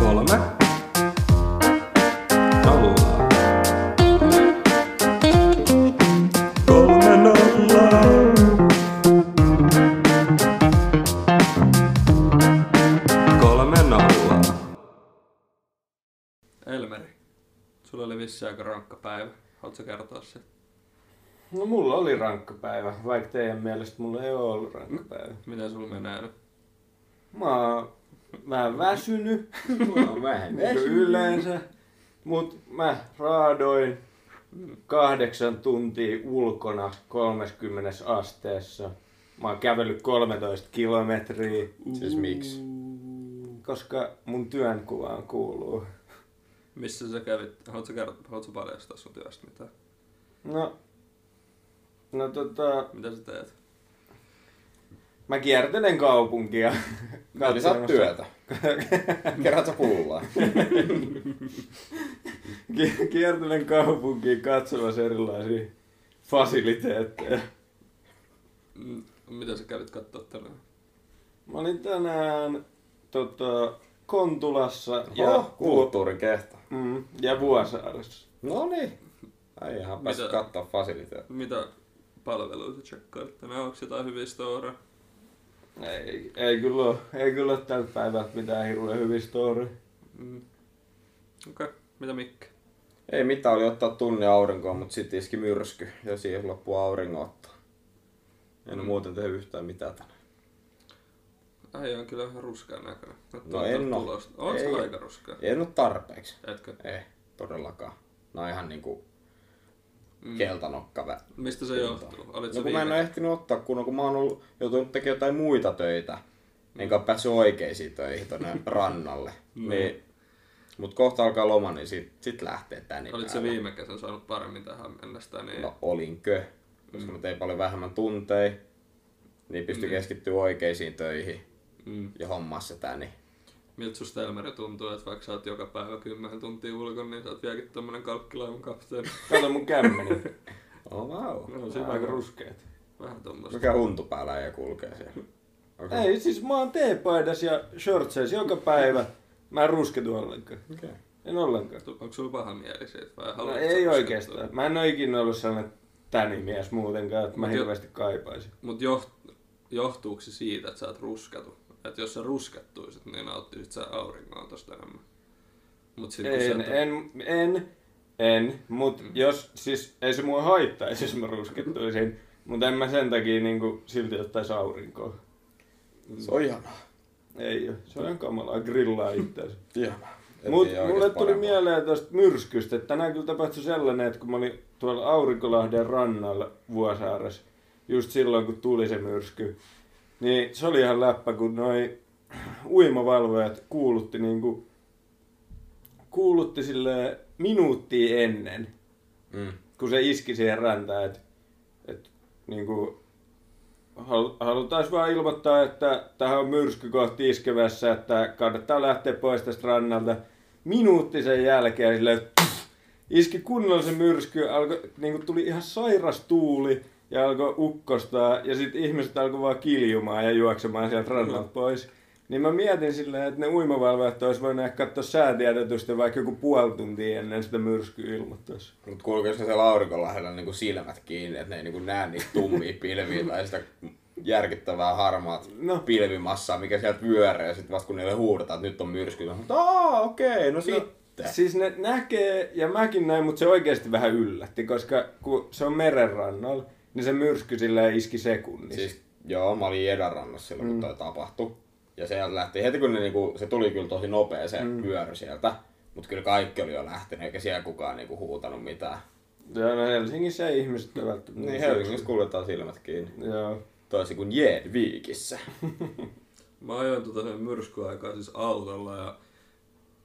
Kolme. Nolla. Kolme nollaa. Kolme nollaa. Elmeri, sulla oli vissi aika rankka päivä. Haluatko kertoa se? No mulla oli rankka päivä, vaikka teidän mielestä mulla ei ole ollut rankka päivä. Mitä sulla menee nyt? Mä oon vähän väsynyt, Mulla on vähän kuin yleensä, mut mä raadoin kahdeksan tuntia ulkona 30 asteessa. Mä oon kävellyt 13 kilometriä, Siis miksi? koska mun työnkuvaan kuuluu. Missä sä kävit? Haluatko, kertoa, haluatko paljastaa sun työstä mitään? No, no tota, Mitä sä teet? Mä kiertelen kaupunkia. Eli oot työtä. Kerät sä pullaa. Ki- kiertelen kaupunkiin katsomassa erilaisia fasiliteetteja. Mm, Mitä sä kävit katsoa tänään? Mä olin tänään tota, Kontulassa ja, Oh, kulttuurin kehto. mm, ja Vuosaaressa. No niin. Ai ihan päässyt Mitä? katsoa fasiliteetti. Mitä palveluita tsekkailit tänään? Onko jotain hyviä storeja? Ei, ei, kyllä ole, ei kyllä ole tältä päivältä mitään hirveän hyviä story. Mm. Okei, okay. mitä Mikke? Ei mitään, oli ottaa tunni aurinkoa, mutta sitten iski myrsky ja siihen loppuu auringonotto. En ole Mm. muuten tehnyt yhtään mitään tänään. Äijä on kyllä vähän ruskean näköinen. No en oo. Ei. aika ruskea? En ole tarpeeksi. Etkö? Ei, todellakaan. No ihan niinku Mm. keltanokka Mistä se johtuu? Olit No se kun mä en ole ehtinyt ottaa, kun, kun mä oon ollut, joutunut tekemään jotain muita töitä, enkä ole päässyt oikeisiin töihin tonne rannalle. No. niin, mut kohta alkaa loma, niin sit, sit lähtee tänne Olit se viime kesän saanut paremmin tähän mennessä, niin... No olinkö, koska Mm. mä tein paljon vähemmän tunteja, niin pystyi Niin. keskittyä oikeisiin töihin Mm. ja hommassa sitä, niin Miltä susta Elmeri tuntuu, että vaikka sä oot joka päivä 10 tuntia ulkona, niin sä oot vieläkin tommonen kalkkilaivan kapteeni. Kato mun kämmeni. oh wow. No, Se on aika ruskeet. Vähän tommosta. Mikä huntu päällä ja kulkee siellä? Onko- Ei, siis mä oon teepaidas ja shortseissa joka päivä. Mä en rusketu ollenkaan. Okei. En ollenkaan. Onko sulla paha mieli siitä vai No ei oikeastaan. Mä en ole ikinä ollut sellainen tänimies muutenkaan, että mä Mut jo- hirveästi kaipaisin. Mut joht, johtuuko se siitä, että sä oot rusketu? Että jos sä ruskettuisit, niin nauttisit sä aurinkoa tosta enemmän. Mut sit En, sä en, en, en, mut Mm. jos, siis ei se mua haittaisi, jos mä ruskettuisin, mutta en mä sen takia niinku silti ottaisi aurinkoa. Se on ihanaa. Ei oo, se on ihan kamalaa grillaa itseänsä. Ihanaa. Mut mulle tuli parempaa. mieleen tosta myrskystä, että tänään kyllä tapahtui sellainen, että kun mä olin tuolla Aurinkolahden rannalla Vuosaaressa, just silloin kun tuli se myrsky, niin se oli ihan läppä, kun noi uimavalvojat kuulutti niinku, kuulutti sille minuuttia ennen, Mm. kun se iski siihen rantaan, että et, niinku, hal- halutais vaan ilmoittaa, että tähän on myrsky kohti iskevässä, että kannattaa lähteä pois tästä rannalta. Minuutti sen jälkeen silleen, iski kunnolla se myrsky, alkoi, niinku tuli ihan sairas tuuli ja alkoi ukkostaa ja sitten ihmiset alkoi vaan kiljumaan ja juoksemaan sieltä rannalta pois. Niin mä mietin silleen, että ne uimavalvojat olisi voinut ehkä katsoa säätiedotusta vaikka joku puoli tuntia ennen sitä myrskyä ilmoittaisi. Mut kulkeeko ne siellä aurinkolähdellä niinku silmät kiinni, että ne ei niinku näe niitä tummia pilviä tai sitä järkyttävää harmaat No. pilvimassaa, mikä sieltä vyöreä, ja sit vasta kun niille huudetaan, että nyt on myrsky, niin aa okei, no sitten. Siis ne näkee, ja mäkin näin, mutta se oikeasti vähän yllätti, koska kun se on merenrannalla, niin se myrsky silleen iski sekunnissa. Siis joo, mä olin Edarannassa silloin, kun Mm. toi tapahtui. Ja se lähti heti, kun ne, niinku, se tuli kyllä tosi nopea se Mm. vyöry sieltä. Mutta kyllä kaikki oli jo lähtenyt, eikä siellä kukaan niinku huutanut mitään. Joo, no Helsingissä ei ihmiset ole välttämättä. Niin Helsingissä kuljetaan silmät kiinni. Joo. Toisin kuin Jedvikissä. Mä ajoin tota sen myrskyaikaa siis autolla ja,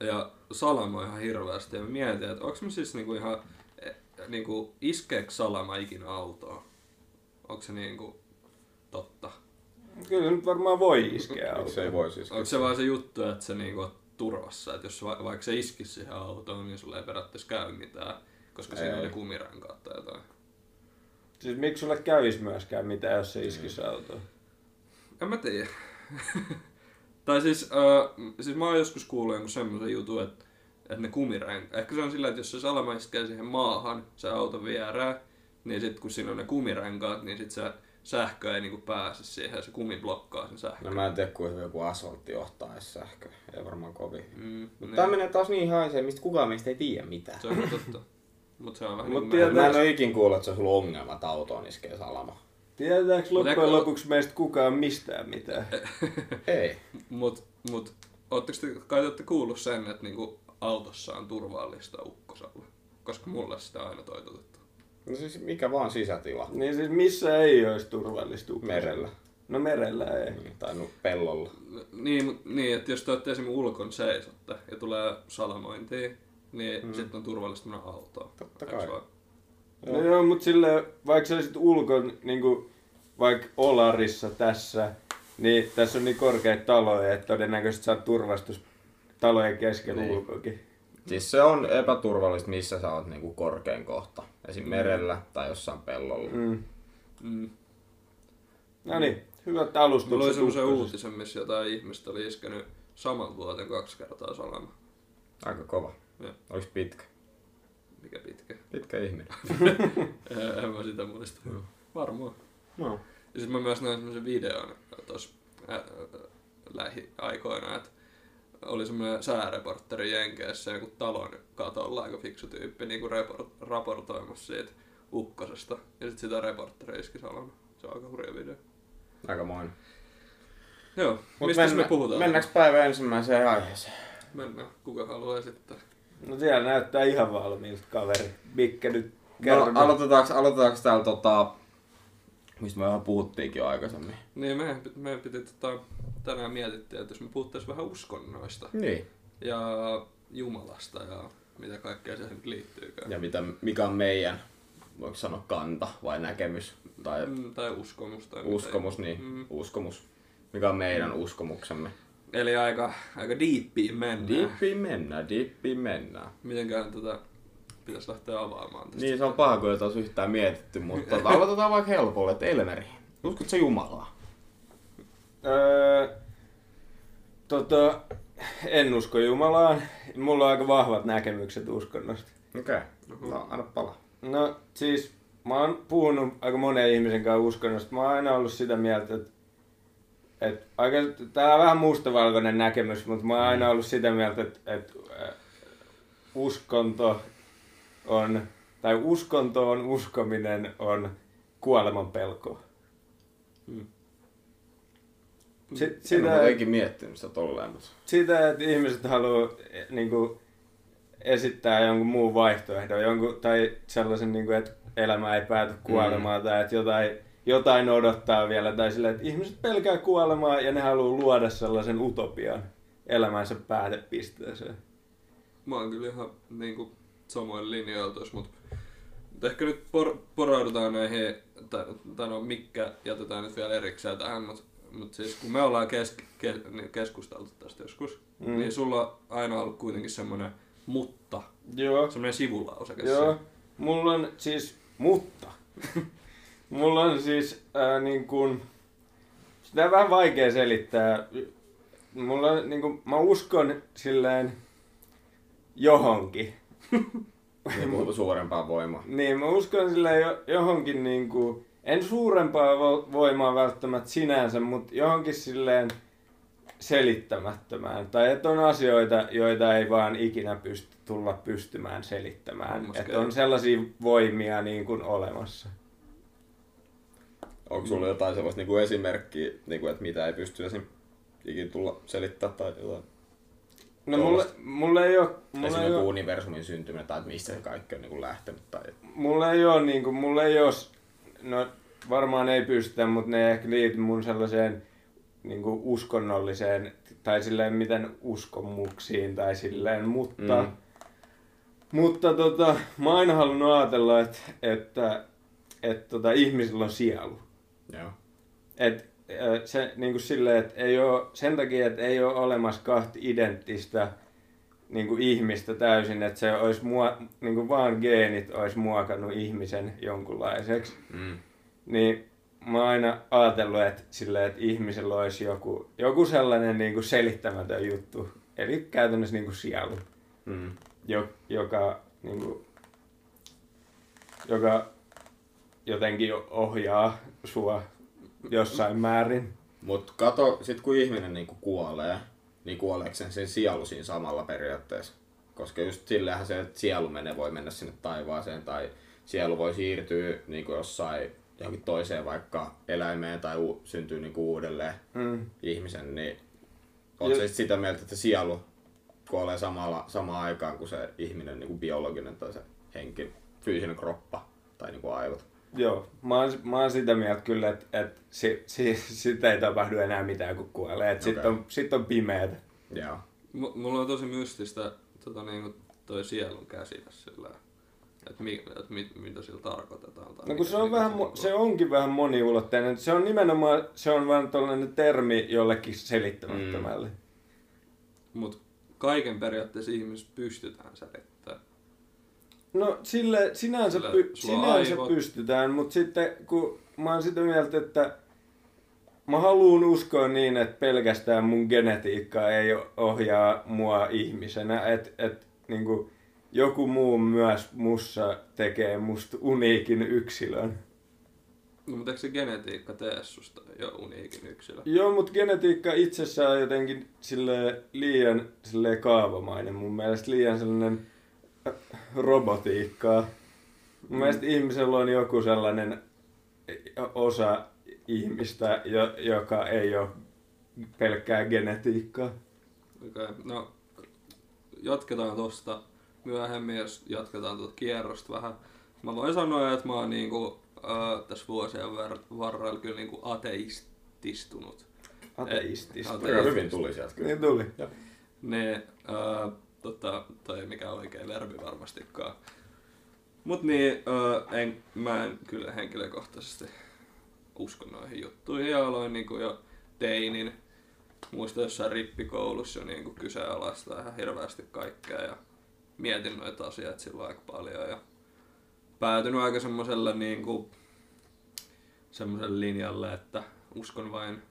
ja salamoi ihan hirveästi ja mietin, että onks mä siis niinku ihan, eh, niinku, iskeekö salama ikinä autoa? Onko se niinku totta? Kyllä nyt varmaan voi iskeä Miksi autoon. ei voi siis? Onko se vaan se juttu, että se niinku on turvassa, että jos va- vaikka se iskisi siihen autoon, niin sulle ei periaatteessa käy mitään, koska siinä Ei. on ne kumirenkaat tai jotain. Siis miksi sulle kävis myöskään mitään, jos se iskisi autoon? En mä tiedä. Tai siis, äh, siis mä oon joskus kuullut jonkun semmoisen jutun, että, että ne kumirenkaat, ehkä se on sillä, että jos se salama iskee siihen maahan, se auto vierää, niin sitten kun siinä on ne kumirenkaat, niin sit se sähkö ei niinku pääse siihen se kumi blokkaa sen sähkön. No mä en tiedä, kuinka joku asfaltti johtaa edes sähköä. Ei varmaan kovin. Mm, Mutta niin. tää menee taas niin haisee, mistä kukaan meistä ei tiedä mitään. Se on totta. Mut se on vähän Mut niin Mä en ole ikin kuullut, että se olisi ollut ongelma, että autoon iskee salama. Tiedetäänkö loppujen lopuksi meistä kukaan mistään mitään? Ei. Mut, mut ootteko te, kai te kuullut sen, että niinku autossa on turvallista ukkosalla? Koska mulle sitä on aina toitotettu. No siis mikä vaan sisätila. Niin siis missä ei olisi turvallista ukkosella? Merellä. No merellä ei. Niin, Tai no, pellolla. Niin, mut- niin että jos te olette esimerkiksi ulkon seisotte ja tulee salamointia, niin mm. sitten on turvallista mennä autoon. Totta kai. vaan? No joo, mutta sille vaikka sä olisit ulkon, niinku, vaikka Olarissa tässä, niin tässä on niin korkeita taloja, että todennäköisesti saat turvastus talojen keskellä Niin. ulkokin. Siis se on epäturvallista, missä sä oot niinku korkein kohta. Esim. merellä tai jossain pellolla. Mm. Mm. No niin, hyvät Mulla oli alustukset. semmoisen uutisen, missä jotain ihmistä oli iskenyt saman vuoden kaksi kertaa salama. Aika kova. Joo. Olis pitkä? Mikä pitkä. Pitkä ihminen. Eh, en mä sitä muista. Varmaan. No. Ja sitten mä myös näin semmoisen videon tuossa lähiaikoina, että oli semmoinen sääreportteri Jenkeissä joku talon katolla aika fiksu tyyppi niin kuin report, raportoimassa siitä ukkosesta. Ja sitten sitä reportteri iski salama. Se on aika hurja video. Aika moinen. Joo, Mut mistä me puhutaan? Mennäänkö päivän ensimmäiseen aiheeseen? Mennään. Kuka haluaa esittää? No siellä näyttää ihan valmiilta kaveri. Mikke nyt kerro. No, aloitetaanko, aloitetaanko täällä tota, mistä me vähän puhuttiinkin jo aikaisemmin? Niin, piti- meidän piti tota, tänään mietittiin, että jos me puhuttaisiin vähän uskonnoista Niin. ja Jumalasta ja mitä kaikkea siihen nyt liittyykään. Ja mitä, mikä on meidän, voiko sanoa kanta vai näkemys tai Mm, tai uskomus. Tai mitä uskomus, niin Mm. uskomus. Mikä on meidän uskomuksemme. Eli aika, aika diippiin mennään. Dippiin mennään, dippiin mennään. Mitenkään tätä pitäisi lähteä avaamaan tästä. Niin se on paha, kun ei taas yhtään mietitty, mutta tota, aloitetaan vaikka helpolle, että Elmeri, uskotko sä Jumalaa? Öö, tota, en usko Jumalaan. Mulla on aika vahvat näkemykset uskonnosta. Okei, okay. no anna pala. No siis, mä oon puhunut aika monen ihmisen kanssa uskonnosta. Mä oon aina ollut sitä mieltä, että, että aika, tää on vähän mustavalkoinen näkemys, mutta mä oon aina ollut sitä mieltä, että, että äh, uskonto on, tai uskontoon uskominen on kuoleman pelko. Mm. Si- en sitä, ole miettinyt sitä tolleen, mutta... sitä, että ihmiset haluaa niin kuin, esittää jonkun muun vaihtoehdon, jonkun, tai sellaisen, niin kuin, että elämä ei pääty kuolemaan, mm. tai että jotain, jotain odottaa vielä, tai sillä, että ihmiset pelkää kuolemaa ja ne haluaa luoda sellaisen utopian elämänsä päätepisteeseen. Mä oon kyllä ihan niinku samoin linjoilla tuossa, mutta mut ehkä nyt por, poraudutaan näihin, tai, tai no Mikkä jätetään nyt vielä erikseen tähän, mutta mut siis kun me ollaan kes, ke, niin keskusteltu tästä joskus, Mm. niin sulla on aina ollut kuitenkin semmoinen mutta, Joo, semmoinen sivulauseke. joo. Mulla on siis, mutta, mulla on siis ää, niin kuin, sitä on vähän vaikea selittää. Mulla on, niin kuin, mä uskon silleen johonkin. Niin kuin suurempaa voimaa. Niin, mä uskon sille jo, johonkin niinku, en suurempaa vo- voimaa välttämättä sinänsä, mutta johonkin silleen selittämättömään. Tai että on asioita, joita ei vaan ikinä pysty tulla pystymään selittämään. Että on sellaisia voimia niin kuin olemassa. Onko sulla jotain sellaista niinku esimerkkiä, niinku, että mitä ei pysty esim. ikinä tulla selittää tai jotain? No mulle, mulle ei ole, mulle Esim. ei ole, universumin syntyminen tai mistä se kaikki on niinku lähtenyt. Tai... mulle ei ole, niin kuin, mulle ei ole, no varmaan ei pystytä, mutta ne ei ehkä liity mun sellaiseen niin kuin uskonnolliseen tai silleen miten uskomuksiin tai silleen, mutta, Mm. mutta tota, mä oon aina halunnut ajatella, että, että, että tota, ihmisillä on sielu. Joo. Et, se, niin kuin silleen, että ei ole, sen takia, että ei ole olemassa kahta identtistä niin kuin ihmistä täysin, että se olisi mua, niin kuin vaan geenit olisi muokannut ihmisen jonkunlaiseksi Mm. niin mä oon aina ajatellut, että, sille, että ihmisellä olisi joku, joku sellainen niin kuin selittämätön juttu. Eli käytännössä niin kuin sielu, Mm. jo, joka, niin kuin, joka jotenkin ohjaa sua jossain määrin. Mut kato, sit kun ihminen niinku kuolee, niin kuoleeko sen, sen sielu siinä samalla periaatteessa? Koska just sillähän se, että sielu menee, voi mennä sinne taivaaseen tai sielu voi siirtyä niinku jossain johonkin toiseen vaikka eläimeen tai u- syntyy niinku uudelleen Mm. ihmisen, niin sä sit sitä mieltä, että sielu kuolee samalla, samaan aikaan kuin se ihminen niinku biologinen tai se henki, fyysinen kroppa tai niinku aivot? Joo, mä oon, mä oon sitä mieltä kyllä, että, että si, si, sitä ei tapahdu enää mitään, kun kuolee. Että Sitten on, sit on pimeätä. Joo. M- mulla on tosi mystistä tota, niinku, toi sielun käsite sillä, että mi, et mit, mitä sillä tarkoitetaan. Tai No kun se, on vähän, mo- niinku- se onkin vähän moniulotteinen. Se on nimenomaan, se on vaan tällainen termi jollekin selittämättömälle. Mut kaiken periaatteessa ihmisessä pystytään selittämään. No sille sinänsä, py, sinänsä aivot. pystytään, mutta sitten kun mä oon sitä mieltä, että mä haluan uskoa niin, että pelkästään mun genetiikka ei ohjaa mua ihmisenä, että et, niinku, joku muu myös mussa tekee musta uniikin yksilön. No, mutta eikö se genetiikka tee susta jo uniikin yksilö? Joo, mutta genetiikka itsessään on jotenkin sille liian sille kaavamainen. Mun mielestä liian sellainen robotiikkaa. Mun mielestä ihmisellä on joku sellainen osa ihmistä, jo, joka ei ole pelkkää genetiikkaa. Okei, okay. no jatketaan tosta myöhemmin, jos jatketaan tuota kierrosta vähän. Mä voin sanoa, että mä oon niinku, äh, tässä vuosien varrella kyllä niinku ateististunut. Ateistista. Ate- Aika hyvin tuli sieltä kyllä. Niin tuli. Ne, äh, tota, toi ei mikään oikea verbi varmastikaan. Mut niin, äh, en, mä en kyllä henkilökohtaisesti usko noihin juttuihin ja aloin niinku jo teinin. Muistan jossain rippikoulussa niinku kyseenalaistaa ihan hirveästi kaikkea ja mietin noita asioita silloin aika paljon ja päätynyt aika semmoselle niinku semmoiselle linjalle, että uskon vain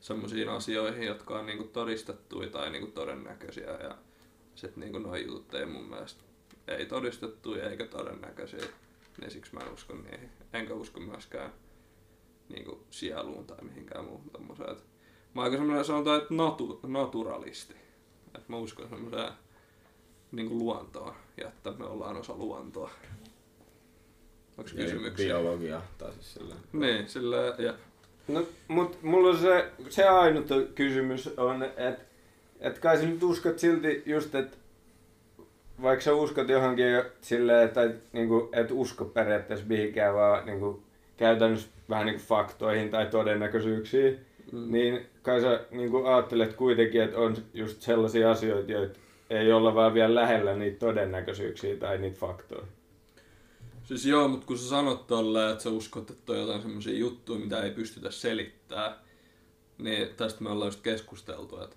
semmoisiin asioihin, jotka on niinku todistettuja tai niinku todennäköisiä ja sitten niinku nuo jutut ei mun mielestä ei todistettuja eikä todennäköisiä, niin siksi mä en usko niihin. Enkä usko myöskään niinku sieluun tai mihinkään muuhun tommoseen. Mä oon aika semmoinen sanotaan, että natu, naturalisti. Et mä uskon semmoiseen niinku luontoon ja että me ollaan osa luontoa. Onks kysymyksiä? Biologia tai siis sillä. Niin, sillä ja No, mut mulla on se, se ainut kysymys on, että et kai sä nyt uskot silti just, että vaikka sä uskot johonkin silleen, että niinku, et usko periaatteessa mihinkään, vaan niinku, käytännössä vähän niinku faktoihin tai todennäköisyyksiin, Mm. niin kai sä niinku, ajattelet kuitenkin, että on just sellaisia asioita, joita ei olla vaan vielä lähellä niitä todennäköisyyksiä tai niitä faktoja. Siis joo, mutta kun sä sanot tolleen, että sä uskot, että on jotain semmoisia juttuja, mitä ei pystytä selittämään, niin tästä me ollaan just keskusteltu, että,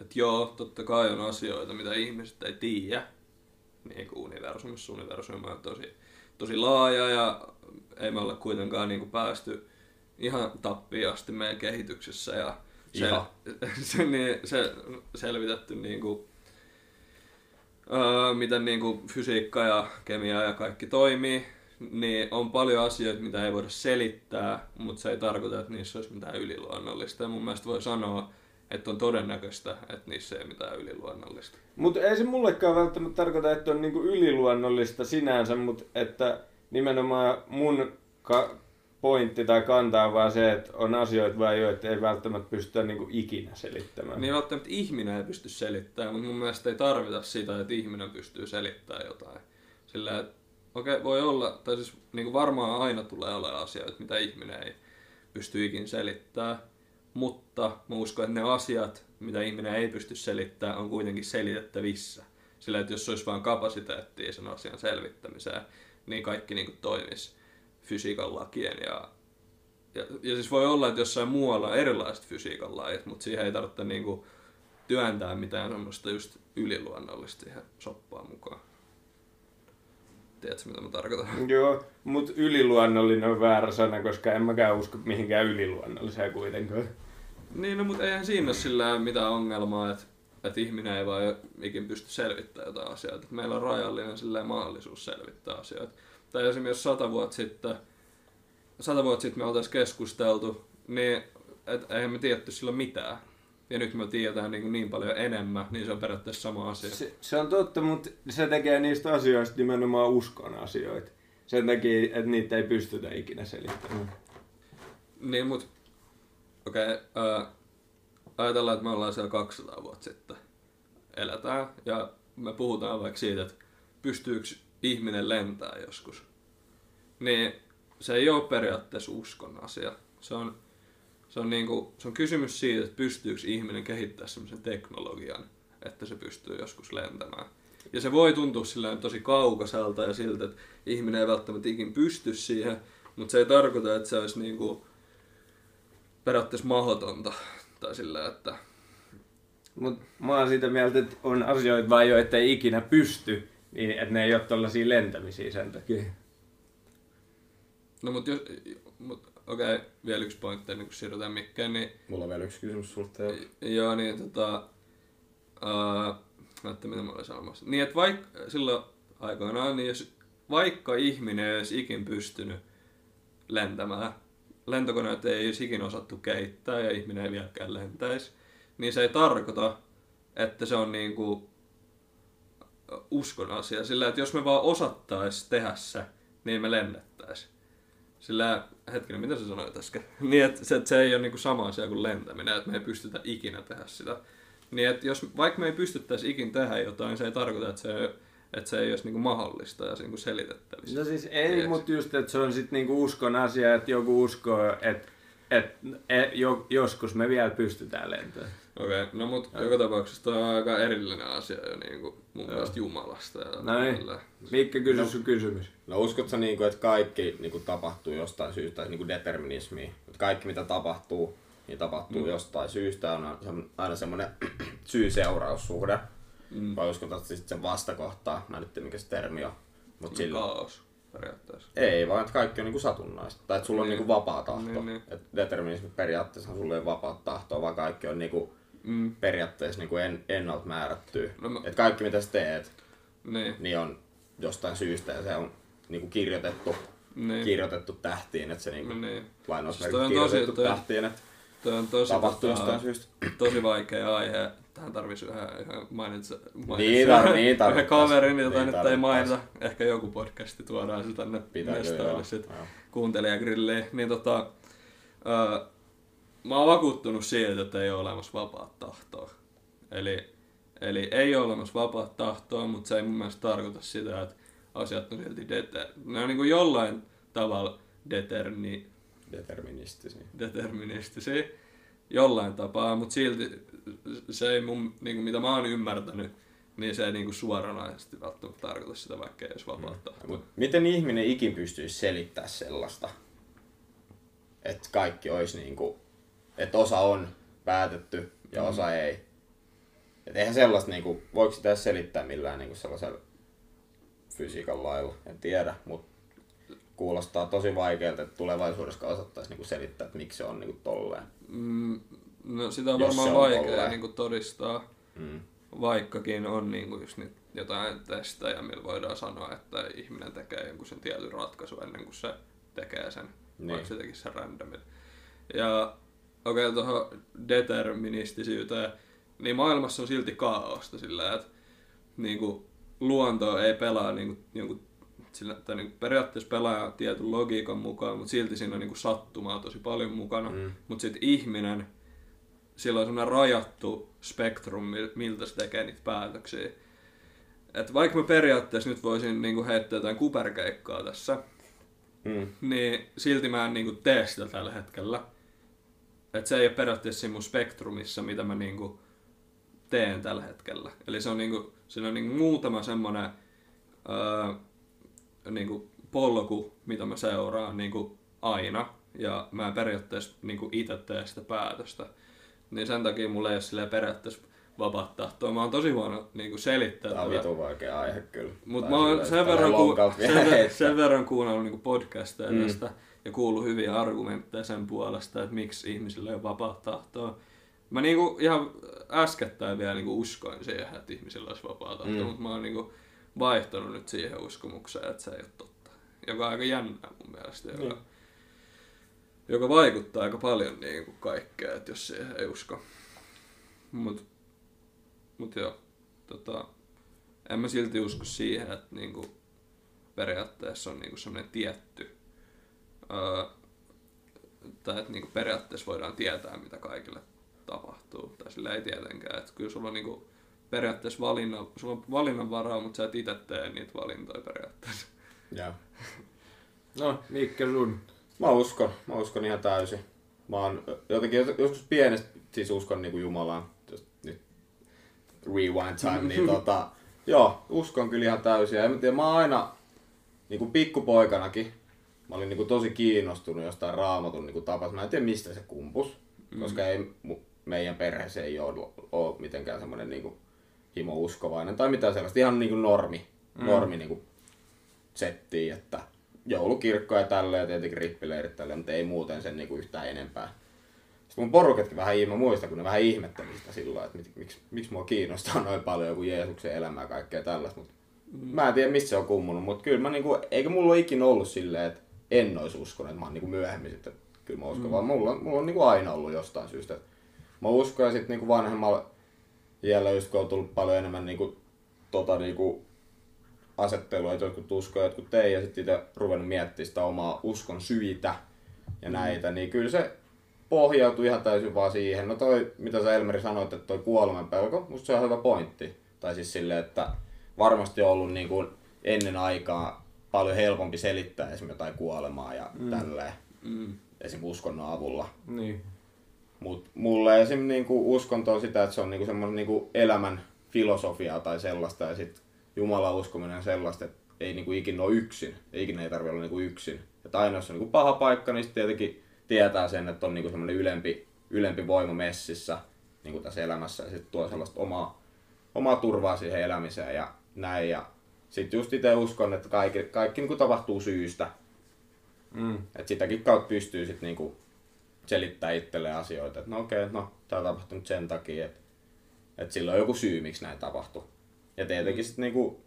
että joo, totta kai on asioita, mitä ihmiset ei tiedä, niin kuin universumissa. Universumi on tosi, tosi laaja ja ei me olla kuitenkaan niin kuin päästy ihan tappiin asti meidän kehityksessä ja se, se, niin, se selvitetty niin kuin, öö, miten niin kuin fysiikka ja kemia ja kaikki toimii, niin on paljon asioita, mitä ei voida selittää, mutta se ei tarkoita, että niissä olisi mitään yliluonnollista. Ja mun mielestä voi sanoa, että on todennäköistä, että niissä ei mitään yliluonnollista. Mutta ei se mullekaan välttämättä tarkoita, että on niinku yliluonnollista sinänsä, mutta että nimenomaan mun ka- pointti tai kanta on vaan se, että on asioita vai joita ei välttämättä pystytä niinku ikinä selittämään. Niin välttämättä ihminen ei pysty selittämään, mutta mun mielestä ei tarvita sitä, että ihminen pystyy selittämään jotain. Sillä, että okei, okay, voi olla, tai siis niin kuin varmaan aina tulee olemaan asioita, mitä ihminen ei pysty ikin selittämään. Mutta mä uskon, että ne asiat, mitä ihminen ei pysty selittämään, on kuitenkin selitettävissä. Sillä, että jos olisi vain kapasiteettia sen asian selvittämiseen, niin kaikki niin kuin toimisi fysiikan lakien ja ja, ja siis voi olla, että jossain muualla on erilaiset fysiikan lait, mutta siihen ei tarvitse niinku työntää mitään semmoista just yliluonnollista siihen soppaan mukaan. Tiedätkö mitä mä tarkoitan? Joo, mutta yliluonnollinen on väärä sana, koska en mäkään usko mihinkään yliluonnolliseen kuitenkaan. Niin, no mutta eihän siinä ole sillä mitään ongelmaa, että, että ihminen ei vaan ikin pysty selvittämään jotain asioita. Että meillä on rajallinen sillä mahdollisuus selvittää asioita. Tai esimerkiksi jos sata vuotta sitten, sata vuotta sitten me oltaisiin keskusteltu, niin et, eihän me tiedetty silloin mitään. Ja nyt me tiedetään niin, niin paljon enemmän, niin se on periaatteessa sama asia. Se, se on totta, mutta se tekee niistä asioista nimenomaan uskon asioita. Sen takia, että niitä ei pystytä ikinä selittämään. Niin, mut okei, okay, ajatellaan, että me ollaan siellä 200 vuotta sitten. Eletään ja me puhutaan vaikka siitä, että pystyykö ihminen lentää joskus. Niin se ei ole periaatteessa uskon asia. Se on, se on, niinku, se on kysymys siitä, että pystyykö ihminen kehittämään sellaisen teknologian, että se pystyy joskus lentämään. Ja se voi tuntua silleen tosi kaukaiselta ja siltä, että ihminen ei välttämättä ikin pysty siihen, mutta se ei tarkoita, että se olisi niinku periaatteessa mahdotonta. Tai sillä, että Mut mä oon siitä mieltä, että on asioita vaan jo, että ei ikinä pysty, niin että ne ei ole tollasia lentämisiä sen takia. No mut jos, mut, okei, okay, vielä yksi pointti ennen kuin siirrytään mikkeen, niin Mulla on vielä yksi kysymys sulta. Ja... joo, niin tota, ää, näyttä mitä mä olin sanomassa. Niin, että vaikka silloin aikoinaan, niin jos vaikka ihminen ei olisi ikin pystynyt lentämään, lentokoneet ei olisi ikin osattu kehittää ja ihminen ei vieläkään lentäisi, niin se ei tarkoita, että se on niinku uskon asia. Sillä, että jos me vaan osattais tehdä se, niin me lennettäis. Sillä, hetkinen, mitä sä sanoit äsken? Niin, että se, että se ei ole niinku sama asia kuin lentäminen, että me ei pystytä ikinä tehdä sitä. Niin, että jos, vaikka me ei pystyttäisi ikin tehdä jotain, se ei tarkoita, että se, että se ei olisi niinku mahdollista ja niinku selitettävissä. No siis ei, mutta just, että se on sitten niinku uskon asia, että joku uskoo, että et, et, jo, joskus me vielä pystytään lentämään. Okei, okay, no mut joka tapauksessa toi on aika erillinen asia jo niinku mun mielestä Jumalasta. Ja No niin. Mikkä kysy sun kysymys. No uskotko sä, niinku, että kaikki niinku, tapahtuu jostain syystä, tai niinku determinismi, että kaikki mitä tapahtuu, niin tapahtuu mm. jostain syystä, on aina semmoinen syy-seuraussuhde. Mm. Vai uskotko että sitten sen vastakohtaa, mä en nyt tiedä mikä se termi on, mutta Sillä... sillä... Kaos periaatteessa. Ei, vaan että kaikki on niinku satunnaista. Tai että sulla on Niin. niinku vapaa tahto. Niin, niin. Et determinismi periaatteessa sulla ei ole vapaa tahtoa, vaan kaikki on niinku Mm. periaatteessa niinku en, ennalta määrättyä. No mä- Et kaikki mitä sä teet, Niin, niin on jostain syystä ja se on niinku kirjoitettu, niin. kirjoitettu tähtiin, että se niinku niin. lainausmerkit Siis toi on tosi- kirjoitettu toi- tähtiin, että Toi on tosi, tapahtuu tota, jostain syystä. tosi vaikea aihe. Tähän tarvitsisi yhden, yhden mainitsa, Niin tar- niin yhden kaverin, jota Niin nyt ei mainita. Ehkä joku podcasti tuodaan se tänne joo, sit kuuntelijagrilliin. Niin tota, ää, mä oon vakuuttunut siitä, että ei ole olemassa vapaat tahtoa. Eli, eli ei ole olemassa vapaat tahtoa, mutta se ei mun mielestä tarkoita sitä, että asiat on silti deter... Ne on niin kuin jollain tavalla deterni, Deterministisiä. deterministisia jollain tapaa, mutta silti se ei mun, niin kuin mitä mä oon ymmärtänyt, niin se ei niin kuin suoranaisesti välttämättä tarkoita sitä, vaikka ei olisi vapaat tahtoa. Mut miten ihminen ikin pystyisi selittämään sellaista, että kaikki olisi niinku, että osa on päätetty ja Mm. osa ei. Et eihän sellaista niinku, voiko sitä selittää millään niinku sellaisella fysiikan lailla, en tiedä, mutta kuulostaa tosi vaikealta, että tulevaisuudessa osattaisi niinku selittää, että miksi se on niinku tolleen. Mm, no sitä on Jos varmaan on vaikea niin kuin todistaa, Mm. vaikkakin on niin kuin just niitä jotain testejä, millä voidaan sanoa, että ihminen tekee jonkun sen tietyn ratkaisun ennen kuin se tekee sen, niin. Vaikka se tekisi sen randomilla. Ja okei, okay, tuohon deterministisyyteen, niin maailmassa on silti kaaosta sillä, että niin kuin, luonto ei pelaa niin kuin, jonkun, sillä, tai niin kuin, periaatteessa pelaa tietyn logiikan mukaan, mutta silti siinä on niin kuin, sattumaa tosi paljon mukana. Mm. Mutta sitten ihminen, sillä on semmoinen rajattu spektrum, mil- miltä se tekee niitä päätöksiä. Et vaikka mä periaatteessa nyt voisin niinku heittää jotain kuperkeikkaa tässä, Mm. niin silti mä en niinku tee sitä tällä hetkellä. Et se ei ole periaatteessa siinä mun spektrumissa, mitä mä niinku teen tällä hetkellä. Eli se on niinku, siinä on niinku muutama semmonen öö, niinku polku, mitä mä seuraan niinku aina. Ja mä en periaatteessa niinku itse tee sitä päätöstä. Niin sen takia mulla ei ole periaatteessa vapaat tahtoa. Mä oon tosi huono niinku selittää Tää on vitu vaikea aihe kyllä. Mutta mä oon sen verran, ku, sen, sen verran kuunnellut niinku podcasteja Mm. tästä ja kuullut hyviä argumentteja sen puolesta, että miksi ihmisillä ei ole vapaat tahtoa. Mä niinku ihan äskettäin vielä niinku uskoin siihen, että ihmisillä olisi vapaa tahto, Mm. mutta mä oon niinku vaihtanut nyt siihen uskomukseen, että se ei ole totta. Joka on aika jännää mun mielestä, joka, Niin. joka vaikuttaa aika paljon niinku kaikkea, että jos siihen ei usko. Mut, mut joo, tota, en mä silti usko siihen, että niinku periaatteessa on niinku semmoinen tietty, öö, tai että niinku periaatteessa voidaan tietää, mitä kaikille tapahtuu. Tai sillä ei tietenkään. Että kyllä sulla on niinku periaatteessa valinnan, sulla on valinnanvaraa, mutta sä et itse tee niitä valintoja periaatteessa. Joo. No, Mikke Lund. Mä uskon, mä uskon ihan täysin. Mä oon jotenkin jos- joskus pienestä siis uskon niinku Jumalaan, jos nyt rewind time, niin tota, joo, uskon kyllä ihan täysin. Ja en mä tiedä, mä oon aina niinku pikkupoikanakin, mä olin niinku tosi kiinnostunut jostain raamatun niinku tapas. Mä en tiedä mistä se kumpus, koska ei, meidän perheessä ei ole, ole mitenkään semmoinen niinku himo uskovainen tai mitään sellaista. Ihan niinku normi, normi niinku settiin, että joulukirkko ja tälleen ja tietenkin rippileirit tälleen, mutta ei muuten sen niinku yhtään enempää. Sitten mun porukatkin vähän, mä muistan, kun ne vähän ihmetteli sitä silloin, että miksi, miksi mua kiinnostaa noin paljon joku Jeesuksen elämä ja kaikkea tällaista. Mutta mä en tiedä, mistä se on kummunut, mutta kyllä mä niinku, eikä mulla ole ikinä ollut silleen, että en olisi uskonut, että mä oon niinku myöhemmin sitten, kyllä mä uskon, mm. vaan mulla, mulla on niinku aina ollut jostain syystä. Mä uskon ja sitten niinku vanhemmalla iällä just kun on tullut paljon enemmän niinku, tota niinku, asettelua, että jotkut uskoo, jotkut ei, ja sitten itse ruvennut miettimään sitä omaa uskon syitä ja näitä, niin kyllä se pohjautui ihan täysin vaan siihen. No toi, mitä sä Elmeri sanoit, että toi kuoleman pelko, musta se on hyvä pointti. Tai siis silleen, että varmasti on ollut niin kuin ennen aikaa paljon helpompi selittää esimerkiksi jotain kuolemaa ja mm. tälleen, Mm. esim. uskonnon avulla. Niin. Mutta mulle esim. Niinku uskonto on sitä, että se on niinku semmoinen niinku elämän filosofiaa tai sellaista. Ja sitten Jumalan uskominen on sellaista, että ei niinku ikinä ole yksin. Ikinä ei tarvitse olla niinku yksin. Että aina jos on niinku paha paikka, niin sitten tietenkin tietää sen, että on niinku semmoinen ylempi, ylempi voima messissä niinku tässä elämässä. Ja sitten tuo sellaista omaa, omaa turvaa siihen elämiseen ja näin. Ja sitten just itse uskon, että kaikki, kaikki niinku tapahtuu syystä. Mm. Että sitäkin kautta pystyy sitten niinku selittää itselle asioita, että no okei, no tää on tapahtunut sen takia, että, että sillä on joku syy, miksi näin tapahtuu. Ja tietenkin sitten niinku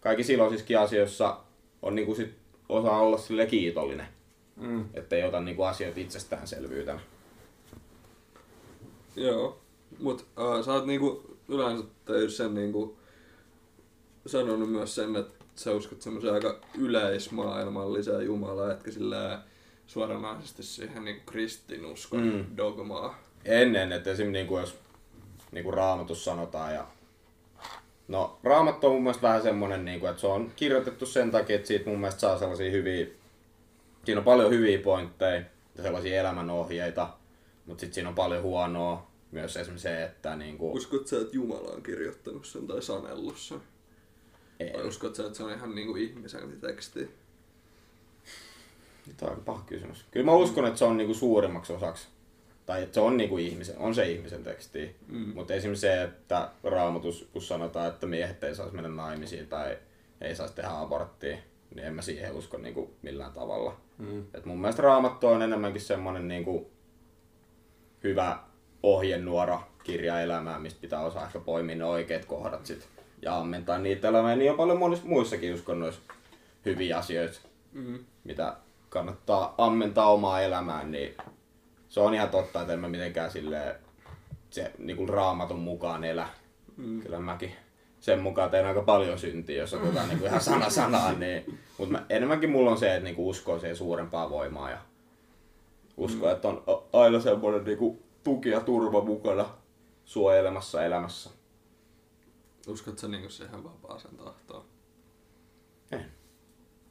kaikissa iloisissakin asioissa on niinku sit osa olla sille kiitollinen, Mm. että ei ota niinku asioita itsestäänselvyytenä. Joo, mut äh, sä oot niinku yleensä sen niinku sanonut myös sen, että sä uskot semmoisen aika yleismaailmalliseen Jumalaan, etkä sillä suoranaisesti siihen niinku kristinuskon Mm. dogmaa. Ennen, että esim. Niinku jos niinku raamatus sanotaan ja No, raamattu on mun mielestä vähän semmonen, niinku, että se on kirjoitettu sen takia, että siitä mun mielestä saa sellaisia hyviä, siinä on paljon hyviä pointteja ja sellaisia elämänohjeita, mutta sitten siinä on paljon huonoa. Myös esimerkiksi se, että niinku, Uskot sä, että Jumala on kirjoittanut sen tai sanellut sen? ei, Vai uskot sä, että se on ihan niinku ihmisen teksti? Tämä on aika paha kysymys. Kyllä mä uskon, että se on niinku suurimmaksi osaksi. Tai että se on niinku ihmisen, on se ihmisen teksti. Mm. Mutta esimerkiksi se, että raamatus, kun sanotaan, että miehet ei saisi mennä naimisiin tai ei saisi tehdä aborttia, niin en mä siihen usko niinku millään tavalla. Mm. Et mun mielestä raamattu on enemmänkin semmonen niinku hyvä ohjenuora kirja elämään, mistä pitää osaa ehkä poimia ne oikeat kohdat sit ja ammentaa niitä elämään. Niin on paljon monissa muissakin uskonnoissa hyviä asioita Mm. mitä kannattaa ammentaa omaa elämään, niin se on ihan totta, että en mä mitenkään silleen se niinku raamatun mukaan elä. Mm. Kyllä mäkin sen mukaan teen aika paljon syntiä, jos otetaan niinku ihan sana sanaan. Niin, mutta enemmänkin mulla on se, että niinku uskoo siihen suurempaa voimaa ja uskoo, että on aina semmoinen niinku tuki ja turva mukana suojelemassa elämässä. Uskot sä niinku siihen vapaaseen tahtoon?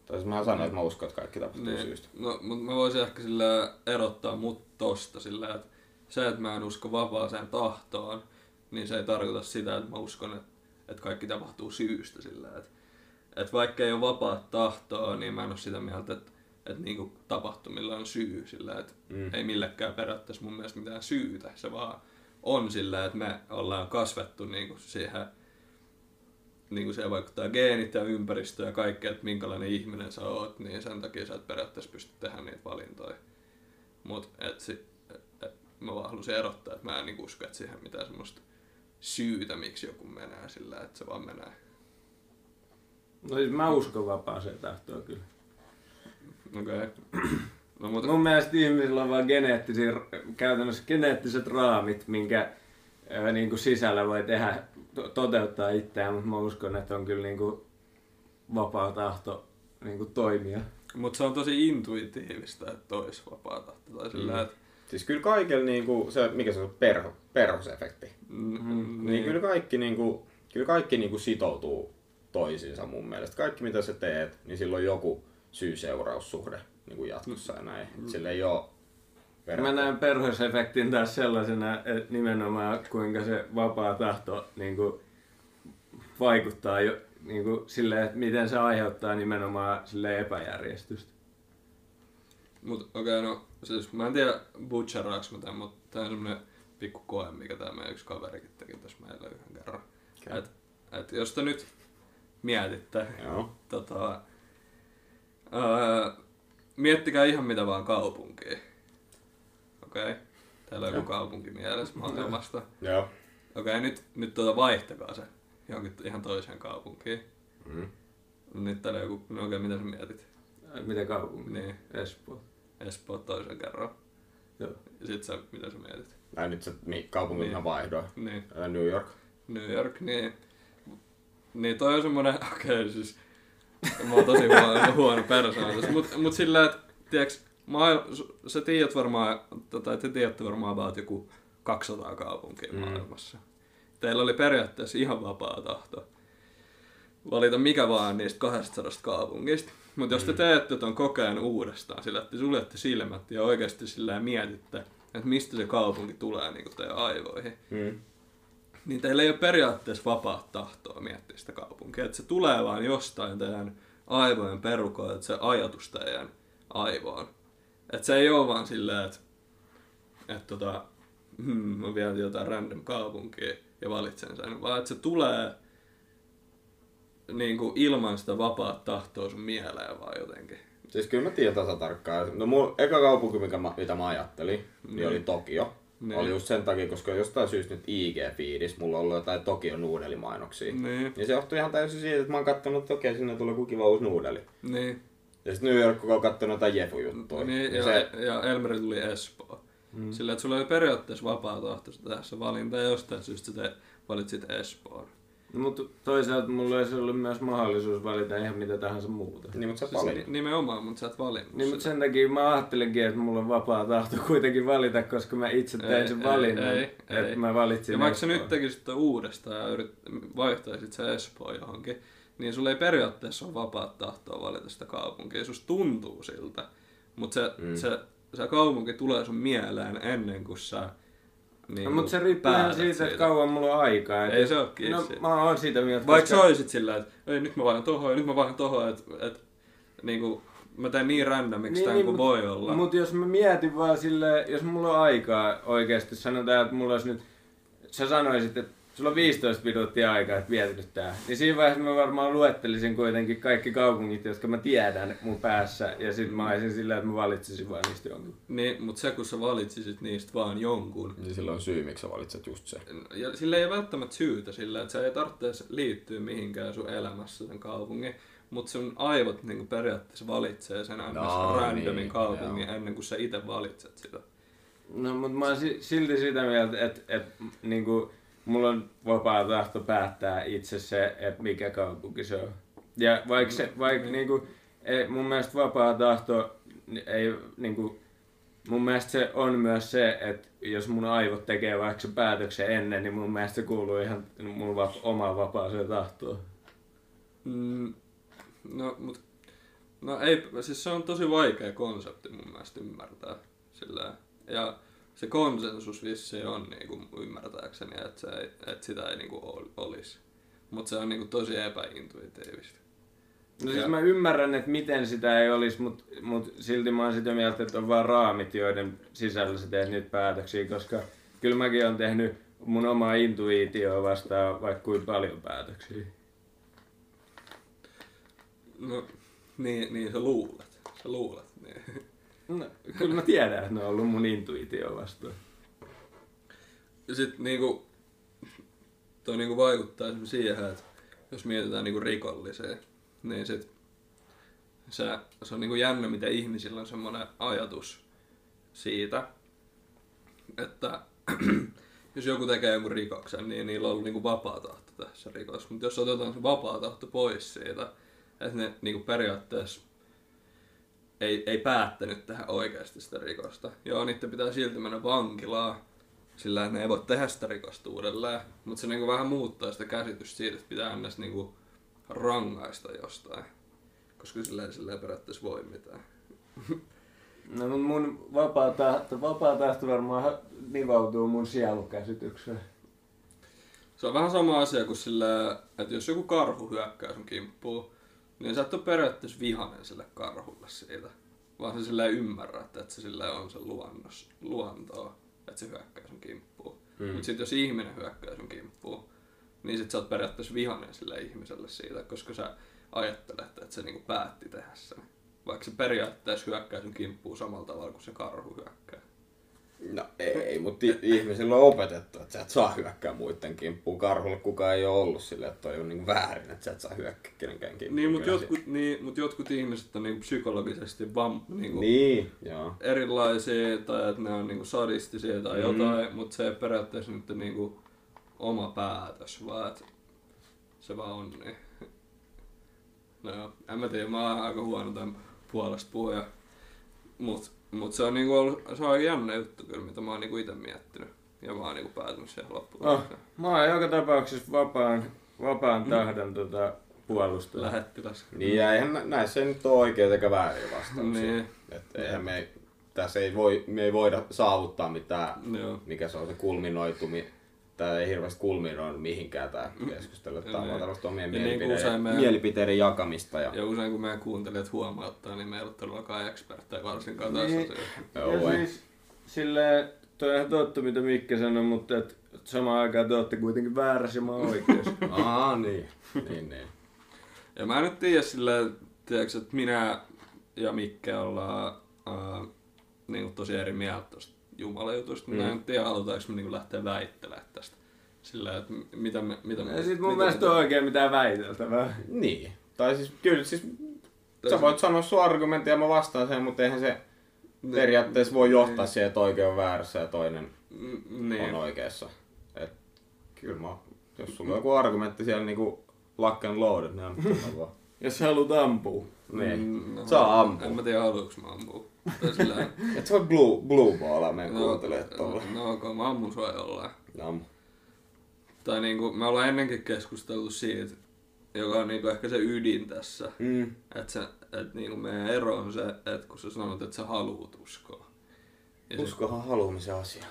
Tai siis mä sanoin, että mä uskon, että kaikki tapahtuu Niin. syystä. No, mutta mä voisin ehkä sillä erottaa mut tosta sillä, että se, että mä en usko vapaaseen tahtoon, niin se ei tarkoita sitä, että mä uskon, että, kaikki tapahtuu syystä sillä, että, että vaikka ei ole vapaat tahtoa, niin mä en ole sitä mieltä, että, että niinku tapahtumilla on syy sillä, että Mm. ei millekään periaatteessa mun mielestä mitään syytä, se vaan on sillä, että me ollaan kasvettu niinku siihen, niinku se vaikuttaa geenit ja ympäristö ja kaikki, että minkälainen ihminen sä oot, niin sen takia sä et periaatteessa pysty tehdä niitä valintoja. Mut et si, et, mä vaan halusin erottaa, että mä en niinku usko, että siihen mitään semmoista syytä, miksi joku menee sillä, että se vaan menee. No siis mä uskon vapaaseen tahtoon kyllä. Okei. Okay. No mutta Mun mielestä ihmisillä on vaan geneettisiä, käytännössä geneettiset raamit, minkä ää, niin kuin sisällä voi tehdä, to- toteuttaa itseään, mutta mä uskon, että on kyllä niin kuin vapaa tahto niin kuin toimia. Mut se on tosi intuitiivista, että olisi vapaa tahto. Tai sillä, Mm. että Siis kyllä kaikella niinku, se, mikä se on, perho, perhosefekti. mm, Mm, Niin, kyllä kaikki, niinku, kyllä kaikki niinku sitoutuu toisiinsa mun mielestä. Kaikki mitä sä teet, niin sillä on joku syy-seuraussuhde niinku jatkossa ja näin. Mm. Sillä ei oo Mä näen perhosefektin taas sellaisena, että nimenomaan kuinka se vapaa tahto niin kuin, vaikuttaa jo niin kuin, silleen, että miten se aiheuttaa nimenomaan sille epäjärjestystä. Mut okei, okay, no siis mä en tiedä butcheraaks mä tän, mutta tää on semmonen pikku koe, mikä tää meidän yksi kaverikin teki tässä meillä yhden kerran. Okei. Et, et jos te nyt mietitte, Joo. tota, öö, miettikää ihan mitä vaan kaupunkiin. Okei? Okay? Täällä on joku kaupunki mielessä maailmasta. Joo. Okei, okay, nyt, nyt tuota vaihtakaa se johonkin ihan toiseen kaupunkiin. Mm. Nyt täällä on joku, no okei, okay, mitä sä mietit? Mitä kaupunki? Niin. Espoo. Espoo toisen kerran. Joo. Ja sit sä, mitä sä mietit? Tai nyt se mi- kaupungin Niin. niin. vaihdoin. Niin, Ää, New York. New York, niin... Niin toi on semmonen, okei okay, siis... Mä oon tosi huono, huono persoona tässä, mut, mut sillä, että, tiiäks, maa, sä tiedät varmaan, tai te tiedätte varmaan about joku 200 kaupunkia Mm. maailmassa. Teillä oli periaatteessa ihan vapaa tahto valita mikä vaan niistä 200 kaupungista. Mutta jos te teette ton kokeen uudestaan sillä, että te suljette silmät ja oikeasti sillä mietitte, että mistä se kaupunki tulee niin teidän aivoihin, Mm. niin teillä ei ole periaatteessa vapaa tahtoa miettiä sitä kaupunkia. Että se tulee vaan jostain teidän aivojen perukoilta, että se ajatus teidän aivoon. Että se ei ole vaan silleen, että, että tota, hmm, mä vien jotain random kaupunkia ja valitsen sen, vaan että se tulee niin kuin ilman sitä vapaa tahtoa sun mieleen vaan jotenkin. Siis kyllä mä tiedän tasa tarkkaan. No mun eka kaupunki, mikä mä, mitä mä ajattelin, niin, Niin. oli Tokio. Niin. Oli just sen takia, koska jostain syystä nyt IG-fiidis mulla on ollut jotain Tokio nuudelimainoksia. Niin, Ja se johtui ihan täysin siitä, että mä oon kattonut, että okei, sinne tulee joku kiva uusi nuudeli. niin, Ja sitten New York, kun on kattonut jotain Jefu-juttuja. niin ja ja, se, ja Elmeri tuli Espoo. Mm. Sillä, että sulla oli periaatteessa vapaa tahto se valinta ja jostain syystä te valitsit Espoon. No, mutta toisaalta mulla olisi ollut myös mahdollisuus valita ihan mitä tahansa muuta. niin, mutta sä Siis valinut. ni- nimenomaan, mutta sä et valinnut Niin, mutta sen takia mä ajattelinkin, että mulla on vapaa tahto kuitenkin valita, koska mä itse tein Ei, sen ei, valinnan, ei, että ei. mä valitsin Ja vaikka sä nyt tekisit uudestaan ja yrit, vaihtaisit se Espoo johonkin, niin sulla ei periaatteessa ole vapaat tahtoa valita sitä kaupunkia. Susta tuntuu siltä, mutta se, mm. se, se kaupunki tulee sun mieleen ennen kuin sä niin No, mutta se riippuu ihan siitä, että kauan mulla on aikaa. Et Ei se oo kiinni No siitä. mä oon siitä mieltä, Vaikka sä olisit sillä, että ei, nyt mä vaihdan tohon ja nyt mä vaihdan tohon, että et, niinku, mä teen niin randomiksi niin, tämän kuin voi olla. Mutta jos mä mietin vaan sille, jos mulla on aikaa oikeasti, sanotaan, että mulla olisi nyt, sä sanoisit, että sulla on 15 minuuttia aikaa, että mietit nyt tää. Niin siinä vaiheessa mä varmaan luettelisin kuitenkin kaikki kaupungit, jotka mä tiedän mun päässä. Ja sit mä olisin sillä, että mä valitsisin vaan niistä jonkun. Niin, mutta se kun sä valitsisit niistä vaan jonkun, Niin silloin on syy, miksi sä valitset just se. ja sillä ei ole välttämättä syytä sillä, että se ei tarvitse liittyä mihinkään sun elämässä sen kaupungin, mutta sun aivot niin periaatteessa valitsee sen no, randomin niin, kaupungin joo. ennen kuin sä itse valitset sitä. No, mutta mä oon si- silti sitä mieltä, että, että niinku, mulla on vapaa tahto päättää itse se, että mikä kaupunki se on. Ja vaikka se, vaikka niinku, ei, mun mielestä vapaa tahto ei niinku, mun mielestä se on myös se, että jos mun aivot tekee vaikka se päätöksen ennen, niin mun mielestä se kuuluu ihan mun va- omaan vapaaseen tahtoon. Mm, no, mut, no ei, siis se on tosi vaikea konsepti mun mielestä ymmärtää. Sillä, ja se konsensus vissiin on niinku ymmärtääkseni, että, se ei, että sitä ei niinku ol- olisi. Mutta se on niinku tosi epäintuitiivista. No siis Ja- mä ymmärrän, että miten sitä ei olisi, mutta mut silti mä oon sitä mieltä, että on vaan raamit, joiden sisällä sä teet niitä päätöksiä, koska kyllä mäkin olen tehnyt mun omaa intuitioa vastaan vaikka kuin paljon päätöksiä. No, niin, niin sä luulet. Sä luulet. Niin. No, kyllä mä tiedän, että ne on ollut mun intuitio vastaan. Ja sit niinku, toi niinku vaikuttaa siihen, että jos mietitään niinku rikolliseen, niin sit se, se on niinku jännä, miten ihmisillä on semmoinen ajatus siitä, että jos joku tekee jonkun rikoksen, niin niillä on ollut niinku vapaa tahto tehdä se rikos. Mutta jos otetaan se vapaa tahto pois siitä, että ne niinku periaatteessa ei, ei päättänyt tehdä oikeasti sitä rikosta. Joo, niiden pitää silti mennä vankilaan, sillä ne ei voi tehdä sitä rikosta uudelleen. Mutta se niinku vähän muuttaa sitä käsitystä siitä, että pitää ennäs niinku rangaista jostain. Koska sillä ei, sillä ei periaatteessa voi mitään. No mut mun vapaa tahto, vapaa tahto varmaan nivautuu mun sielukäsitykseen. Se on vähän sama asia kuin sillä, että jos joku karhu hyökkää sun kimppuun, niin sä et ole periaatteessa vihanen sille karhulle siitä. Vaan se sillä ei ymmärrä, että, että se sillä on se luonnos, luontoa, että se hyökkää sun kimppuun. Mm. Mutta sitten jos ihminen hyökkää sun kimppuun, niin sit sä oot periaatteessa vihanen sille ihmiselle siitä, koska sä ajattelet, että se niinku päätti tehdä sen. Vaikka se periaatteessa hyökkää sun kimppuun samalla tavalla kuin se karhu hyökkää. No ei, mutta ihmisillä on opetettu, että sä et saa hyökkää muiden kimppuun. Karhulle kukaan ei ole ollut silleen, että toi on niin väärin, että sä et saa hyökkää kenenkään kimppuun. Niin, mutta jotkut, niin, mut jotkut ihmiset on niinku psykologisesti vam, niinku, Niin, joo. erilaisia tai että ne on niinku sadistisia tai Mm. jotain, mutta se ei periaatteessa nyt niinku oma päätös, vaan että se vaan on niin. No joo, en mä tiedä, mä oon aika huono tämän puolesta puhuja. Mut, mut se on niinku ollut, se on jännä juttu kyllä, mitä mä oon niinku ite miettinyt. Ja mä oon niinku päätynyt siihen Oh, lopputulokseen. mä oon joka tapauksessa vapaan, vapaan tahdon tota, puolustaja. Lähettiläs. Niin ja eihän nä- näissä ei nyt ole oikeita eikä väärin vastauksia. Niin. Et eihän me, tässä ei, voi, me ei voida saavuttaa mitään, Joo. mikä se on se kulminoitumi. Tää ei hirveästi kulminoinut mihinkään tää keskustelu. Tää on Niin. vaan tällaista omien Ja niin mielipiteiden, usein me- mielipiteiden jakamista. Ja, Ja usein kun meidän kuuntelijat huomauttaa, niin me ei ole todellakaan eksperttejä varsinkaan Niin. tässä asiassa. Joo, ja ei. siis silleen, toi on ihan totta mitä Mikke sanoi, mutta et samaan aikaan te olette kuitenkin väärässä ja mä oikeassa. Aa, niin. niin, niin. Ja mä en nyt tiedä silleen, tiedätkö, että minä ja Mikke ollaan äh, niin tosi eri mieltä tosta Jumalajutusta. Mm. En tiedä, halutaanko me niin lähteä väittelemään tästä. Sillä, että mitä me... Mitä me Ja sit mun mitä mielestä me- on oikein mitään väiteltävää. Niin. Tai siis kyllä, siis Tai sä se- voit sanoa sun argumentin ja mä vastaan sen, mutta eihän se Niin. periaatteessa voi johtaa siihen, että oikein on väärässä ja toinen Mm, Niin. on oikeassa. Et, kyllä mä, jos sulla on joku argumentti siellä niinku lock and loaded, niin tulla vaan. Jos sä haluat ampua. Niin. Mm, no, Saa ampua. En mä tiedä, haluanko mä ampua. Et sä voi blue, blue ballaa meidän no, kuuntelijat tuolla. no, ok, mä ammun sua jollain. No. Tai niinku, me ollaan ennenkin keskusteltu siitä, joka on niinku ehkä se ydin tässä. Mm. Että se, et niinku meidän ero on se, että kun sä sanot, että sä haluut uskoa. Ja se- Uskohan haluamisen asia.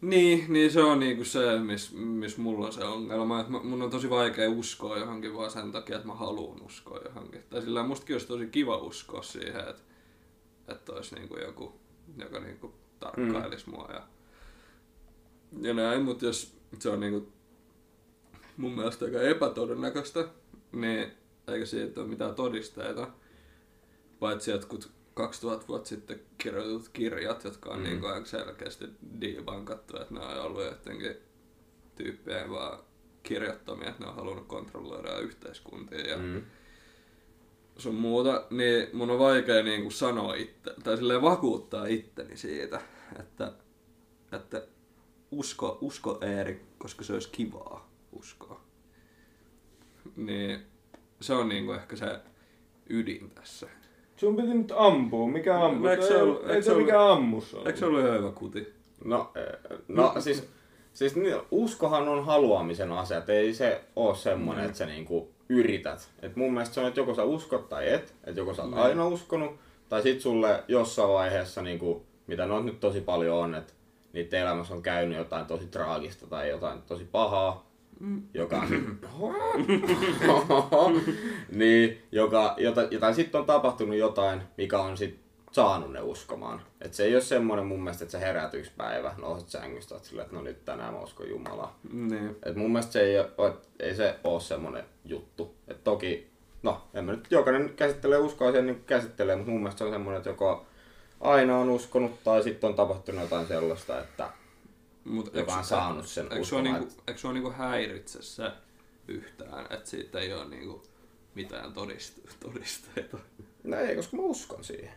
Niin, niin se on niinku se, missä mis mulla on se ongelma. Mä- mun on tosi vaikea uskoa johonkin vaan sen takia, että mä haluan uskoa johonkin. Tai sillä mustakin olisi tosi kiva uskoa siihen, että, että olisi niinku joku, joka niinku tarkkailisi mm. mua. Ja, ja näin, mutta jos se on niinku mun mielestä aika epätodennäköistä, niin eikä siitä ole mitään todisteita. Paitsi jotkut 2000 vuotta sitten kirjoitut kirjat, jotka on mm. niin aika selkeästi debankattu, että ne on ollut jotenkin tyyppejä vaan kirjoittamia, että ne on halunnut kontrolloida yhteiskuntia ja mm. Mm. sun muuta, niin mun on vaikea niin kuin sanoa itse, tai silleen vakuuttaa itteni siitä, että, että usko, usko Eeri, koska se olisi kivaa uskoa. Niin se on niin kuin ehkä se ydin tässä. Sun piti nyt ampua. Mikä ammus? No, eikö se Ei- ollut- Ei eikö se se ollut- mikään ammus ollut. Eikö se ollut ihan hyvä kuti? No, eh, no siis, siis niin, uskohan on haluamisen asia, et ei se ole semmoinen, että sä niinku yrität. Et mun mielestä se on, että joko sä uskot tai et, että joko sä oot Niin. aina uskonut, tai sit sulle jossain vaiheessa, niinku, mitä no nyt tosi paljon on, että niiden elämässä on käynyt jotain tosi traagista tai jotain tosi pahaa, joka niin, joka, jota, jotain sitten on tapahtunut jotain, mikä on sit saanut ne uskomaan. Et se ei ole semmoinen mun mielestä, että sä heräät yksi päivä, nouset sängystä, oot silleen, että no nyt tänään mä uskon Jumalaa. Niin. Et mun mielestä se ei, ole, ei se ole semmoinen juttu. Et toki, no en mä nyt jokainen käsittelee uskoa sen niin käsittelee, mutta mun mielestä se on semmoinen, että joko aina on uskonut tai sitten on tapahtunut jotain sellaista, että Mut joka on saanut sen Eikö uskomaan. niinku, eikö sua niinku häiritse se yhtään, että siitä ei ole niinku mitään todist- todisteita? No ei, koska mä uskon siihen.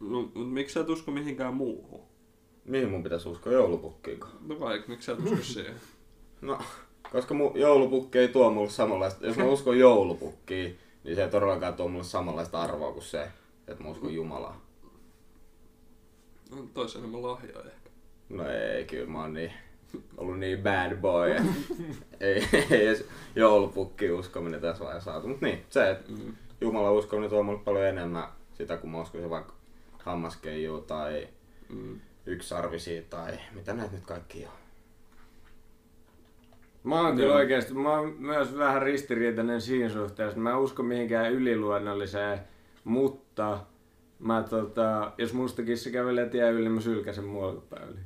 No, mut miksi sä et usko mihinkään muuhun? Mihin mun pitäisi uskoa joulupukkiin? No vaikka, miksi sä et usko siihen? No, koska mun joulupukki ei tuo mulle samanlaista, jos mä uskon joulupukkiin, niin se ei todellakaan tuo mulle samanlaista arvoa kuin se, että mä uskon Jumalaa. No, tois enemmän lahjoja ehkä. No ei, kyllä mä oon niin, ollut niin bad boy, että ei, ei edes joulupukki uskominen tässä vaiheessa saatu. Mut niin, se, että Mm. Jumala uskominen tuo mulle paljon enemmän sitä, kun mä uskoisin vaikka hammaskeijua tai Mm. yksarvisia tai mitä näitä nyt kaikki on. Mä oon kyllä Joo. oikeesti, mä oon myös vähän ristiriitainen siinä suhteessa. Mä en usko mihinkään yliluonnolliseen, mutta mä tota, jos musta kissa kävelee tie yli, mä sylkäsen muolkapäyliin.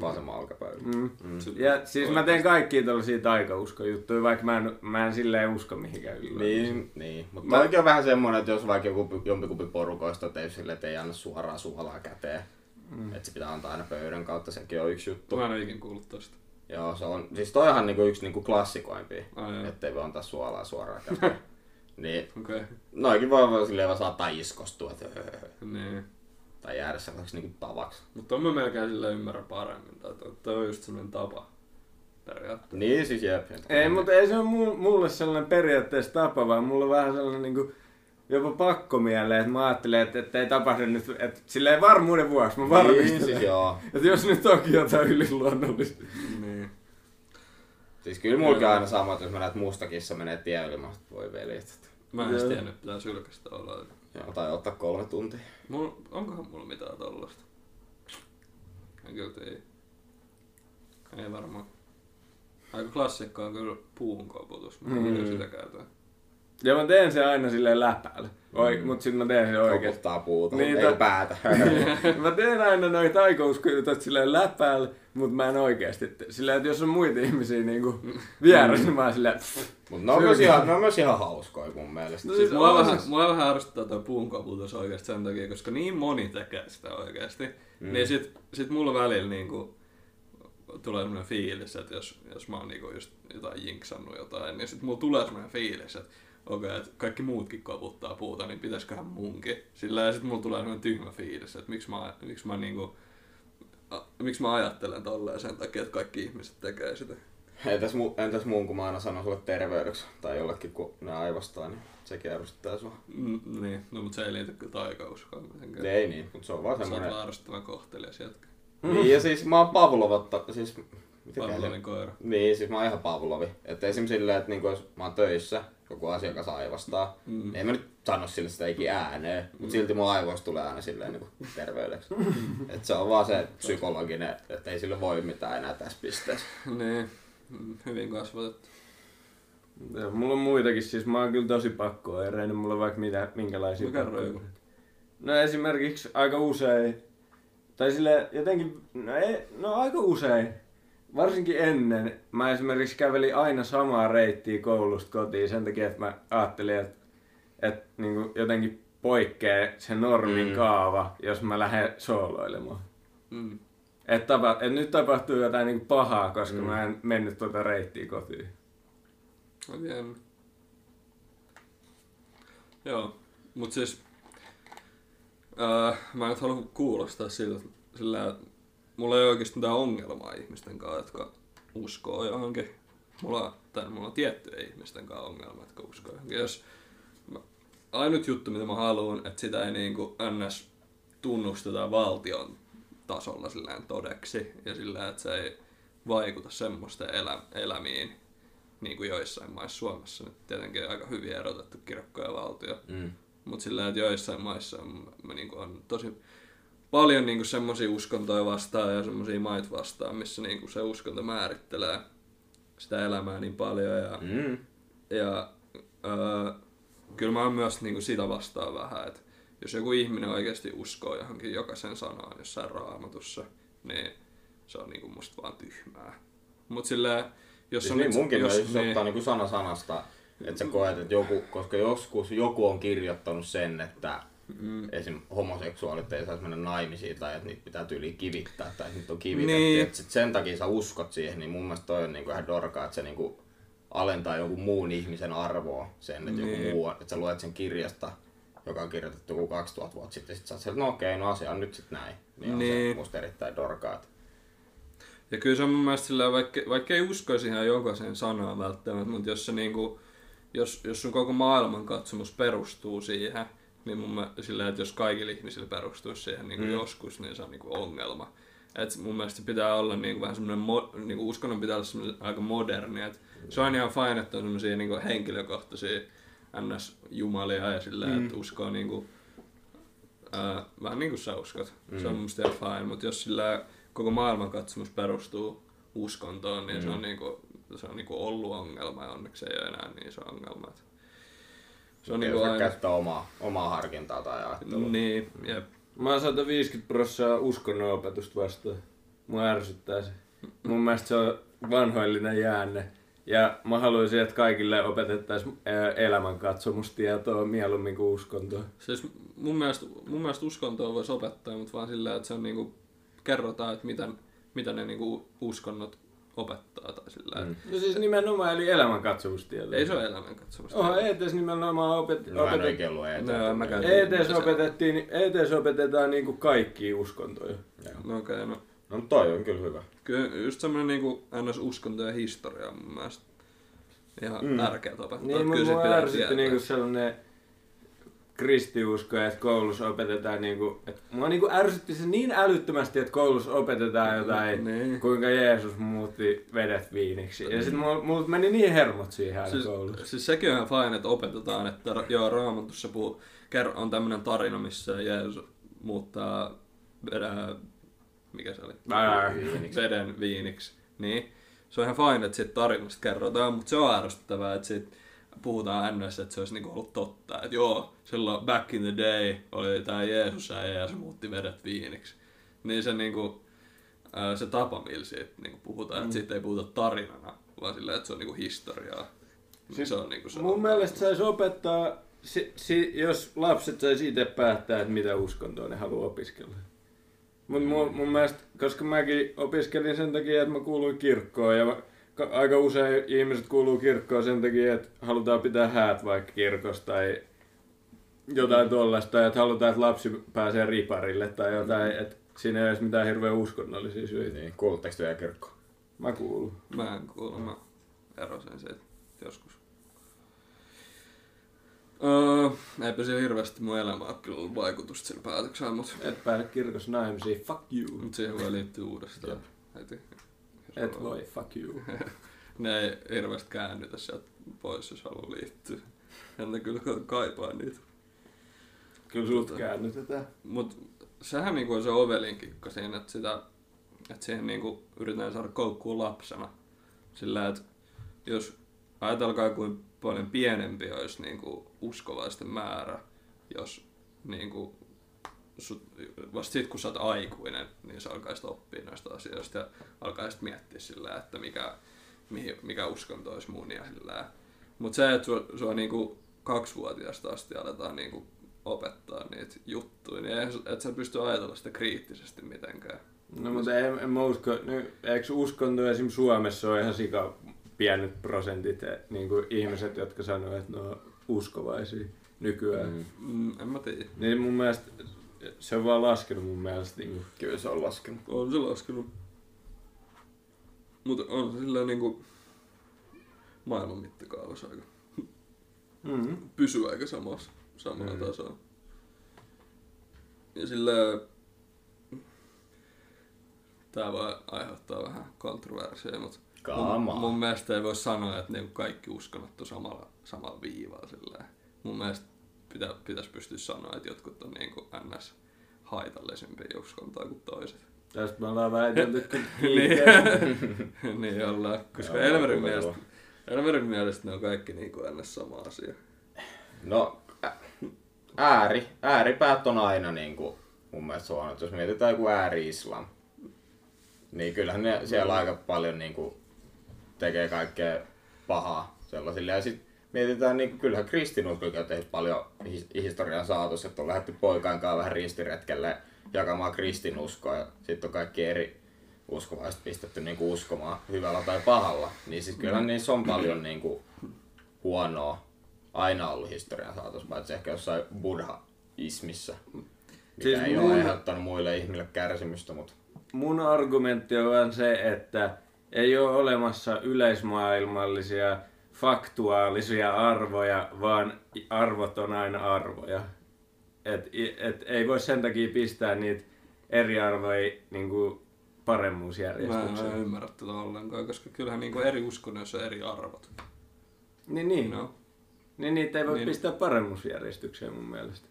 Vasemman alkapäivä. Mm. Mm. Ja siis mä teen kaikkia tällaisia taikauskojuttuja, vaikka mä en, mä en silleen usko mihinkään yliluonnolliseen. Niin, niin. mutta Mä- on vähän semmonen, että jos vaikka joku, jompikumpi porukoista teisi sille, että ei anna suoraan suolaa käteen, mm. että se pitää antaa aina pöydän kautta, sekin on yksi juttu. Mä en ole ikin kuullut tosta. Joo, se on, siis toihan niinku yksi niinku klassikoimpia, Ai joo. ettei voi antaa suolaa suoraan käteen. niin. Okay. noikin voi vaan silleen vaan saattaa iskostua, että Niin. Tai jäädä sellaiseksi niinku tavaksi. Mutta on mä melkein sille ymmärrän paremmin. Tai toi- toi on just sellainen tapa. Periaatteessa. Niin, siis jep. Ei, mutta ei se ole mu- mulle sellainen periaatteessa tapa, vaan mulla on vähän sellainen niinku, jopa pakkomielle, että mä ajattelen, että, että ei tapahdu nyt, että silleen varmuuden vuoksi mä Niin, varmistelen. siis joo. Että jos nyt onkin jotain yliluonnollista. Niin. Siis kyllä mullakin on aina sama, että jos mä näet musta kissa menee tie yli, mä voi veljet. Mä en tiennyt, että pitää sylkästä olla. Joo, tai ottaa kolme tuntia. Mulla, onkohan mulla mitään tollasta? En kyllä tiedä. Ei varmaan. Aika klassikko on kyllä puun koputus. Mä Mm. mm. sitä käytän. Ja mä teen sen aina silleen läpäällä. Oi, Mm. mut sit mä teen sen oikeesti. Koputtaa puuta, Niin, ei ta- päätä. mä teen aina noita taikauskojutut silleen läpäällä, mut mä en oikeesti. tee. Silleen, että jos on muita ihmisiä niinku vieressä, niin mä oon silleen, pff, Mut ne on, myös ihan, ne on myös ihan hauskoja mun mielestä. No Siis siis mua, vähän, mua vähän ärsyttää toi puun koputus oikeesti sen takia, koska niin moni tekee sitä oikeesti. Mm. Niin sit, sit mulla välillä niinku tulee semmonen fiilis, että jos, jos mä oon niinku just jotain jinksannut jotain, niin sit mulla tulee semmonen fiilis, että okei, että kaikki muutkin koputtaa puuta, niin pitäisköhän munkin. Sillä ja sit mulla tulee semmonen tyhmä fiilis, että miksi mä, miksi mä niinku, a, miksi mä ajattelen tolleen sen takia, että kaikki ihmiset tekee sitä. Entäs, mu, entäs muun, kun mä aina sanon sulle terveydeksi tai jollekin, kun ne aivastaa, niin sekin ärsyttää sua. Mm, niin, no mut se ei liity kyllä taikauskoon mitenkään. Ei niin, mutta se on vaan Sä oot ärsyttävän kohtelias jätkä. Niin, ja siis mä oon Pavlovatta, siis... Pavlovin koira. Niin, siis mä oon ihan Pavlovi. Että esim. silleen, että niinku jos mä oon töissä, joku asiakas aivastaa, Mm. mm. en mä nyt sano sille sitä ikin ääneen, mm. mutta silti mun aivoista tulee aina silleen niinku terveydeksi. että se on vaan se psykologinen, että ei sille voi mitään enää tässä pisteessä. Niin, hyvin kasvatettu. Ja mulla on muitakin, siis mä oon kyllä tosi pakkoireinen, mulla on vaikka mitä, minkälaisia pakkoireita. joku. No esimerkiksi aika usein, tai sille jotenkin, no, ei, no aika usein, varsinkin ennen, mä esimerkiksi kävelin aina samaa reittiä koulusta kotiin sen takia, että mä ajattelin, että, että niin jotenkin poikkeaa se normin Mm. kaava, jos mä lähden sooloilemaan. Mm. Että tapa, et nyt tapahtuu jotain niin pahaa, koska Mm. mä en mennyt tuota reittiä kotiin. Oikein jännä. Joo, mut siis... Ää, mä en nyt halua kuulostaa siltä, sillä mulla ei oikeasti mitään ongelmaa ihmisten kanssa, jotka uskoo johonkin. Mulla, tai mulla on tiettyjä ihmisten kanssa ongelma, jotka uskoo johonkin. Jos mä, ainut juttu, mitä mä haluan, että sitä ei niinku ns tunnusteta valtion tasolla sillään todeksi ja sillä, että se ei vaikuta semmoisten elä, elämiin, niin kuin joissain maissa Suomessa nyt tietenkin aika hyvin erotettu kirkko ja valtio. Mm. Mutta sillä että joissain maissa on, mä niinku on tosi paljon niinku semmoisia uskontoja vastaan ja semmoisia maita vastaan, missä niinku se uskonto määrittelee sitä elämää niin paljon. Ja, Mm. ja öö, kyllä mä oon myös niinku sitä vastaan vähän, että jos joku ihminen oikeasti uskoo johonkin jokaisen sanaan jossain raamatussa, niin se on niinku musta vaan tyhmää. Mut sillä jos Siis on niin, munkin jos, jos, ottaa niinku sana sanasta, että sä koet, että joku, koska joskus joku on kirjoittanut sen, että mm. esim. homoseksuaalit ei saisi mennä naimisiin tai että niitä pitää tyyliin kivittää tai että niitä on kivitetty. Niin. Niin. Että sit sen takia sä uskot siihen, niin mun mielestä toi on niinku ihan dorkaa, että se niinku alentaa jonkun muun ihmisen arvoa sen, että Niin. joku muu, on- että sä luet sen kirjasta, joka on kirjoitettu joku 2000 vuotta sitten, sit sä oot sieltä, no okei, no asia on nyt sit näin. Niin, on Niin. se musta erittäin dorkaa. Ja kyllä se on mun mielestä sillä, vaikka, vaikka ei uskoisi ihan jokaiseen sanaan välttämättä, mutta jos, se niinku, jos, jos sun koko maailmankatsomus perustuu siihen, niin mun mielestä sillä, että jos kaikilla ihmisillä perustuisi siihen niinku mm. joskus, niin se on niinku ongelma. Et mun mielestä pitää olla niinku vähän semmoinen, mo, niinku uskonnon pitää olla aika moderni. Et se on ihan fine, että on semmoisia niinku henkilökohtaisia ns-jumalia ja sillä, mm. että uskoo niinku, ää, vähän niin kuin sä uskot. Mm. Se on mun mielestä ihan fine, mutta jos sillä koko maailmankatsomus perustuu uskontoon, niin mm. se on niinku, se on niinku ollut ongelma ja onneksi ei ole enää niin iso ongelma. Et se on niinku vaikka aina... käyttää omaa, omaa harkintaa tai ajattelua. Niin, jep. Mä oon 150 prosenttia uskonnon opetusta vastaan. Mua ärsyttää se. Mun mielestä se on vanhoillinen jäänne. Ja mä haluaisin, että kaikille opetettaisiin elämänkatsomustietoa mieluummin kuin uskontoa. Siis mun mielestä, mun mielestä uskontoa voisi opettaa, mutta vaan sillä, että se on niinku, kerrotaan, että mitä, mitä ne niinku uskonnot opettaa tai sillä mm. No siis nimenomaan, eli elämänkatsomustietoa. Ei se ole elämänkatsomusta. Onhan ETS nimenomaan opet- No, opetet- oikein No, eteen. mä käyn- ETS opetettiin, ETS opetetaan niinku kaikkia uskontoja. No okei, okay, no No toi on kyllä hyvä. Kyllä just semmoinen niinku ns. uskonto ja historia on mun mielestä ihan mm. tärkeää opettaa. Niin, Kyllä mutta sit mua pitää ärsytti niinku sellainen kristiusko, että koulussa opetetaan niinku, että mua niinku ärsytti se niin älyttömästi, että koulussa opetetaan jotain, Niin. kuinka Jeesus muutti vedet viiniksi. Ja sit mulla, mulla meni niin hermot siihen Siis, koulussa. siis sekin on ihan fine, että opetetaan, että joo, Raamatussa puhuu, on tämmöinen tarina, missä Jeesus muuttaa vedä, mikä se oli? Ää. Veden viiniksi. Niin. Se on ihan fine, että siitä tarinasta kerrotaan, mutta se on ärsyttävää, että siitä puhutaan ns, että se olisi niinku ollut totta. Että joo, silloin back in the day oli tää Jeesus ja Jeesus muutti vedet viiniksi. Niin se niinku, se tapa, millä siitä niinku puhutaan, mm. että siitä ei puhuta tarinana, vaan sillä, että se on niinku historiaa. Siis se on niinku se Mun on. mielestä saisi opettaa, si, si, jos lapset saisi itse päättää, että mitä uskontoa ne haluaa opiskella. Mutta mun, mun mielestä, koska mäkin opiskelin sen takia, että mä kuuluin kirkkoon ja mä, aika usein ihmiset kuuluu kirkkoon sen takia, että halutaan pitää häät vaikka kirkosta tai jotain tuollaista, että halutaan, että lapsi pääsee riparille tai jotain, että siinä ei ole mitään hirveän uskonnollisia syitä. Niin, kuulutteko te vielä kirkkoon? Mä kuulun. Mä en kuulu, mä erosin siitä joskus. Öö, eipä se hirveästi mun elämä ole kyllä ollut vaikutusta sillä päätöksellä, mutta Et pääse kirkossa naimisiin, fuck you. mut siihen voi liittyä uudestaan heti. Et voi, fuck you. Ne ei hirveästi käännytä sieltä pois, jos haluaa liittyä. En ne kyllä kaipaa niitä. Kyllä sut käännytetään. Mut sehän niinku on se ovelinkikka siinä, että sitä, että siihen niinku yritetään saada koukkuun lapsena. Sillä, että jos ajatelkaa kuin paljon pienempi olisi niinku uskovaisten määrä, jos niinku sut, vasta sit kun sä oot aikuinen, niin sä alkaisit oppia noista asioista ja alkaisit miettiä sillä, että mikä, mikä uskonto olisi mun ja sillä. Mutta se, että sua, sua niinku kaksivuotiaasta asti aletaan niinku opettaa niitä juttuja, niin et sä pysty ajatella sitä kriittisesti mitenkään. No mutta en, en mä usko, nyt, eikö uskonto esim. Suomessa on ihan sika pienet prosentit niin kuin ihmiset, jotka sanoo, että ne on uskovaisia nykyään. Mm. Mm, en mä tiedä. Niin mun mielestä se on vaan laskenut mun mielestä. Niin kuin, Kyllä se on laskenut. On se laskenut. Mutta on se silleen niinku maailman mittakaavassa aika mm. pysyy aika samassa, samalla Mm. mm. tasolla. Ja sillä tää voi aiheuttaa vähän kontroversia, mutta Kamaa. mun, mun, mielestä ei voi sanoa, että niinku kaikki uskonnot on samalla, samalla viivalla. Sillä. Mun mielestä pitä, pitäisi pystyä sanoa, että jotkut on niinku ns haitallisempia uskontoja kuin toiset. Tästä me ollaan väitelty niin, niin ollaan, koska Elmerin mielestä. Elmerin mielestä ne on kaikki niinku ns sama asia. No, ääri, ääripäät on aina niin kuin, mun mielestä huonot. Jos mietitään joku ääri-islam, niin kyllähän ne siellä aika paljon niin kuin, tekee kaikkea pahaa sellaisille. Ja sitten mietitään, niin kyllähän kristinuskokin on tehnyt paljon his- historian saatossa, että on lähdetty poikain kanssa vähän ristiretkelle jakamaan kristinuskoa ja sitten on kaikki eri uskovaiset pistetty niin kuin, uskomaan hyvällä tai pahalla. Niin siis kyllähän niissä on paljon niin kuin, huonoa aina ollut historian saatossa, paitsi ehkä jossain buddha-ismissa, mikä Siis ei mun- ole aiheuttanut muille ihmille kärsimystä, mutta Mun argumentti on se, että ei ole olemassa yleismaailmallisia faktuaalisia arvoja, vaan arvot on aina arvoja. Et, et ei voi sen takia pistää niitä eri arvoja niin kuin Mä en, mä paremmuusjärjestykseen. en ymmärrä tätä ollenkaan, koska kyllähän niinku eri uskonnoissa on eri arvot. Niin, niin. No. Niin niitä ei voi Niin. pistää paremmuusjärjestykseen mun mielestä.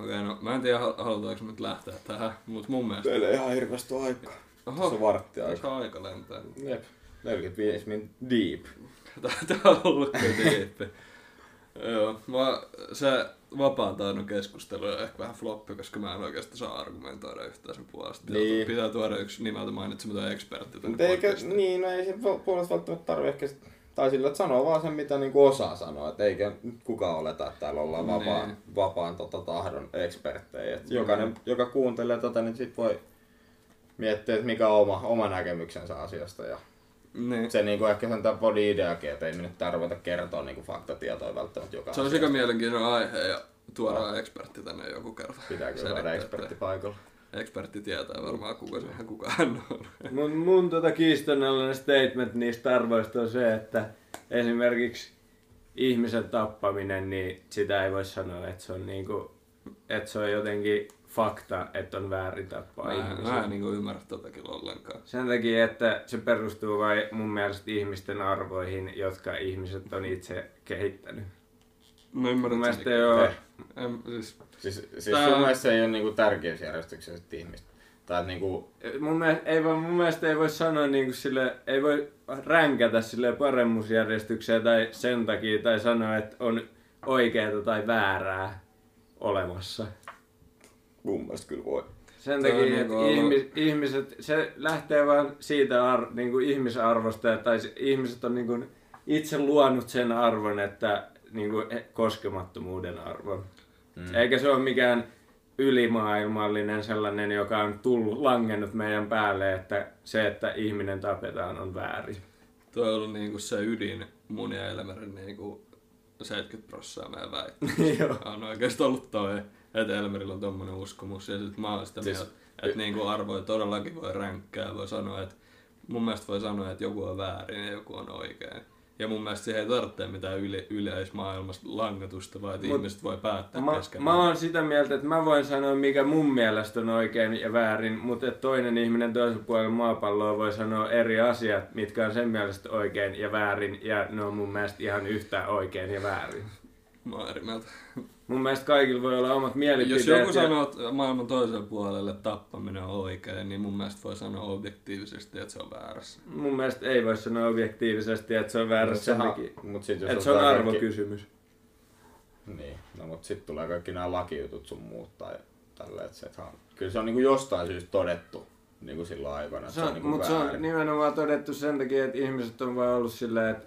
Okei, okay, no mä en tiedä hal- halutaanko nyt lähteä tähän, mutta mun mielestä... Teillä ei ihan hirveästi aikaa. Oho, Se on aika. aika lentää. Jep. 45 min deep. Tää on ollut kyllä diippi. Joo, mä, se vapaan taidon keskustelu on ehkä vähän floppi, koska mä en oikeasti saa argumentoida yhtään sen puolesta. Niin. Niin. Pitää tuoda yksi nimeltä mainitsematon ekspertti tänne Mutta eikä, niin, no ei se puolesta välttämättä tarvi ehkä sit, tai sillä, että sanoo vaan sen, mitä niinku osaa sanoa. Että eikä kukaan oleta, että täällä ollaan vapaan, Niin. vapaan tota, tahdon eksperttejä. Et jokainen, joka kuuntelee tota, niin sit voi miettiä, että mikä on oma, oma näkemyksensä asiasta. Ja Niin. se niinku ehkä sen tämän podin ideakin, että ei me nyt tarvita kertoa niinku faktatietoja välttämättä joka Se on sekä mielenkiintoinen aihe ja tuodaan ekspertti tänne joku kerta. Pitääkö Selittää, saada ekspertti paikalla? Ekspertti tietää varmaan kuka, se, kuka hän on. Mun, mun tota kiistanalainen statement niistä arvoista on se, että esimerkiksi ihmisen tappaminen, niin sitä ei voi sanoa, että se on, niinku, että se on jotenkin fakta, että on väärin tappaa Mä, ihmisiä. mä en niinku ymmärrä tätä kyllä ollenkaan. Sen takia, että se perustuu vain mun mielestä ihmisten arvoihin, jotka ihmiset on itse kehittänyt. Mä ymmärrän Mun sen mielestä ei ole... En, siis, Siis, siis Tää- sun mielestä se ei ole niinku tärkeysjärjestyksessä ihmistä. Tai niinku, Mun mielestä, ei voi, mun mielestä ei voi sanoa niin kuin sille, ei voi ränkätä sille paremmuusjärjestykseen tai sen takia tai sanoa, että on oikeaa tai väärää olemassa. Mun mielestä kyllä voi. Sen takia, niinku että ihmis, ihmiset, se lähtee vaan siitä ar, niin kuin ihmisarvosta, tai se- ihmiset on niin kuin itse luonut sen arvon, että niin kuin he- koskemattomuuden arvon. Mm. Eikä se ole mikään ylimaailmallinen sellainen, joka on tullut, langennut meidän päälle, että se, että ihminen tapetaan, on väärin. toi on ollut niinku se ydin mun ja Elmerin niinku 70 prosenttia meidän. Joo. on oikeasti ollut toi, että Elmerillä on tommonen uskomus. Ja sit mä oon sitä Siis- mieltä, että niinku arvoja todellakin voi ränkkää. Voi sanoa, että mun mielestä voi sanoa, että joku on väärin ja joku on oikein. Ja mun mielestä siihen ei tarvitse mitään yle, yleismaailmasta langetusta, vaan että Mut ihmiset voi päättää Mä, keskenään. mä oon sitä mieltä, että mä voin sanoa, mikä mun mielestä on oikein ja väärin, mutta että toinen ihminen toisella puolella maapalloa voi sanoa eri asiat, mitkä on sen mielestä oikein ja väärin, ja ne on mun mielestä ihan yhtä oikein ja väärin. Mä oon eri mieltä. Mun mielestä kaikilla voi olla omat mielipiteet. Jos joku ja- sanoo, että maailman toisella puolelle tappaminen on oikein, niin mun mielestä voi sanoa objektiivisesti, että se on väärässä. Mun mielestä ei voi sanoa objektiivisesti, että se on väärässä sen takia. Mut sit jos Että se on otetaan kaikki- arvokysymys. Niin, no mut sit tulee kaikki nämä lakijutut sun muut tai tälleen, että se, että on- kyllä se on niinku jostain syystä todettu niinku silloin aikana, että Se se on on, niinku mutta se on nimenomaan todettu sen takia, että ihmiset on vaan ollut silleen, että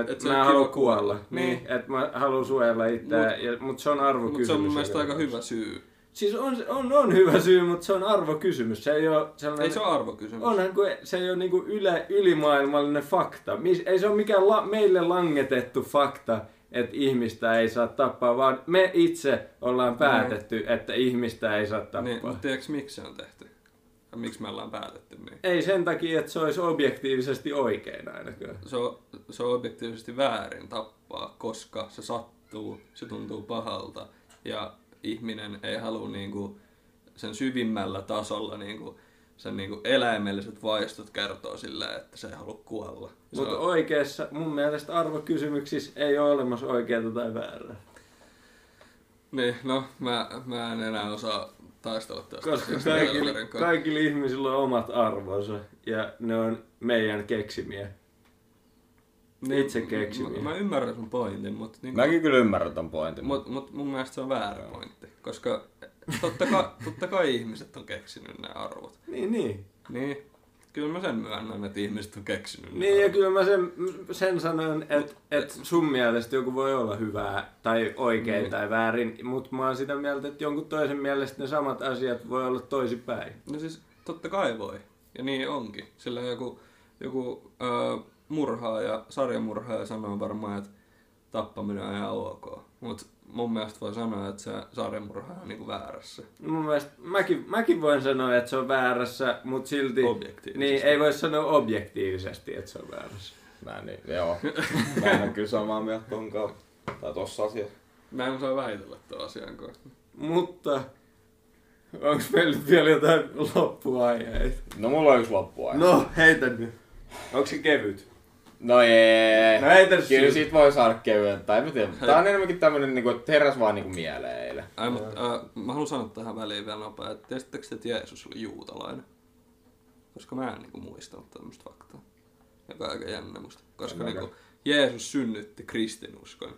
et Et mä haluan kuolla. Niin, Niin. että mä haluan suojella Mut- ja, mutta se on arvokysymys. Mutta se on mun mielestä aika hyvä syy. Siis on, on, on hyvä syy, mutta se on arvokysymys. Se ei ole sellainen... Ei se ole arvokysymys. Onhan, kun se ei ole niinku yle, ylimaailmallinen fakta. Ei se ole mikään la, meille langetettu fakta, että ihmistä ei saa tappaa, vaan me itse ollaan päätetty, että ihmistä ei saa tappaa. Niin, mutta tiedätkö miksi se on tehty? Miksi me ollaan päätetty niin? Ei sen takia, että se olisi objektiivisesti oikein ainakaan. Se on, se on objektiivisesti väärin tappaa, koska se sattuu, se tuntuu pahalta ja ihminen ei halua niinku sen syvimmällä tasolla niinku sen niinku eläimelliset vaistot kertoo silleen, että se ei halua kuolla. Mutta on, oikeassa, mun mielestä arvokysymyksissä ei ole olemassa oikeaa tai väärää. niin, no mä, mä en enää osaa taistella tästä. Koska kanssa. kaikilla ihmisillä on omat arvonsa ja ne on meidän keksimiä. Itse keksimiä. Niin, Mä, mä ymmärrän sun pointin, mutta niin Mäkin kyllä ymmärrän ton pointin. Mut, mut mun mielestä se on väärä pointti, koska totta kai, totta kai ihmiset on keksinyt ne arvot. Niin, niin. Niin, kyllä mä sen myönnän, että ihmiset on keksinyt Niin ja kyllä mä sen, sen sanon, että et sun mielestä joku voi olla hyvää tai oikein Niin. tai väärin, mutta mä oon sitä mieltä, että jonkun toisen mielestä ne samat asiat voi olla toisinpäin. No siis totta kai voi, ja niin onkin. Sillä joku, joku ö, murhaaja, sarjamurhaaja sanoo varmaan, että tappaminen on ihan ok. Mutta mun mielestä voi sanoa, että se sarjamurhaaja on niinku väärässä. Mun mielestä mäkin, mäkin voin sanoa, että se on väärässä, mutta silti... Objektiivisesti. Niin, ei voi sanoa objektiivisesti, että se on väärässä. Mä en, niin, joo. Mä en ole kyllä samaa mieltä tonkaan. Tai tossa asiassa. Mä en osaa väitellä tuon asian kanssa. Mutta onko meillä vielä jotain loppuaiheita? No mulla on yksi loppuaika. No, heitä nyt. Onko se kevyt? No ei. No heitä Kyllä syy. siitä voi saada kevyen. Tai en mä tiedä. Tää on enemmänkin tämmönen, niinku, että heräs vaan niinku mieleen eilen. Ai, mutta, äh, mä haluan sanoa tähän väliin vielä nopea, että tiesittekö te, että Jeesus oli juutalainen? Koska mä en niinku muistanut tämmöistä faktaa. Joka on aika jännä musta. Koska En niinku, mäkään. Jeesus synnytti kristinuskon,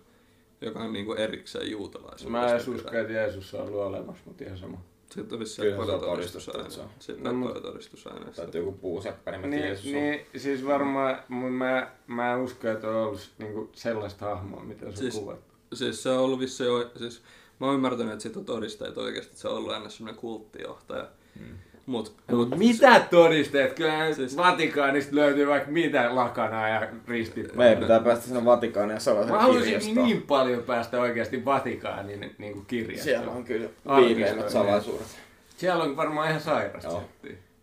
joka on niinku erikseen juutalaisuudesta. Mä en usko, että Jeesus on ollut olemassa, mutta ihan sama. Sitten on vissi Kyllä se on todistettu, että se on. No, on paljon todistusaineista. Tai joku puuseppäri, mä Niin, tiedän, niin, niin, siis varmaan, mun mä, mä en usko, että on ollut niinku sellaista hahmoa, mitä se on Siis- kuvattu. Siis se on ollut vissi, siis mä oon ymmärtänyt, että siitä on todisteet oikeasti, että se on ollut aina semmoinen kulttijohtaja. Hmm. Mut, Mut mitä todisteet? Kyllähän Siis-. Vatikaanista löytyy vaikka mitä lakanaa ja ristit. Meidän pitää päästä sinne Vatikaaniin ja salaisen Mä haluaisin kirjastoon. niin paljon päästä oikeasti Vatikaanin niin kirjastoon. Siellä on kyllä viimeimmät salaisuudet. Siellä on varmaan ihan sairasta Joo.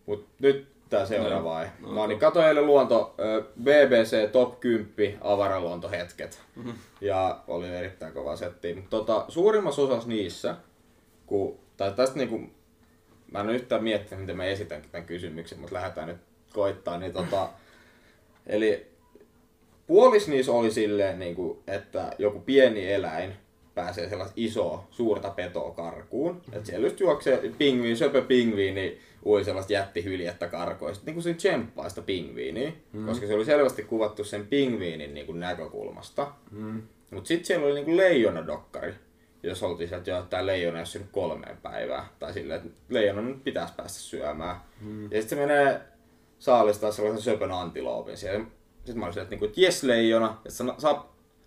Mut nyt tää seuraava aihe. No, No niin, katoin eilen luonto BBC Top 10 avaraluontohetket. Mhm. Ja oli erittäin kova setti. Tota, suurimmassa osassa niissä, kun, tai tästä niinku, mä en yhtään miettinyt, miten mä esitänkin tämän kysymyksen, mutta lähdetään nyt koittaa. Niin tota, eli puolis niissä oli silleen, niinku, että joku pieni eläin pääsee sellaista isoa, suurta petoa karkuun. Että siellä just juoksee pingviini, söpö pingviini, ui sellaista jättihyljettä karkoista. Niin kuin se tsemppaa sitä pingviiniä, mm. koska se oli selvästi kuvattu sen pingviinin niin kuin näkökulmasta. Mm. Mutta sitten siellä oli niinku leijonadokkari, jos oltiin sieltä jo, että tämä leijona ei ole syönyt kolmeen päivään. Tai silleen, että leijona nyt pitäisi päästä syömään. Mm. Ja sitten se menee saalistaa sellaisen söpön antiloopin siellä. Sitten mä olin silleen, että, niinku, että jes leijona, että sä, sä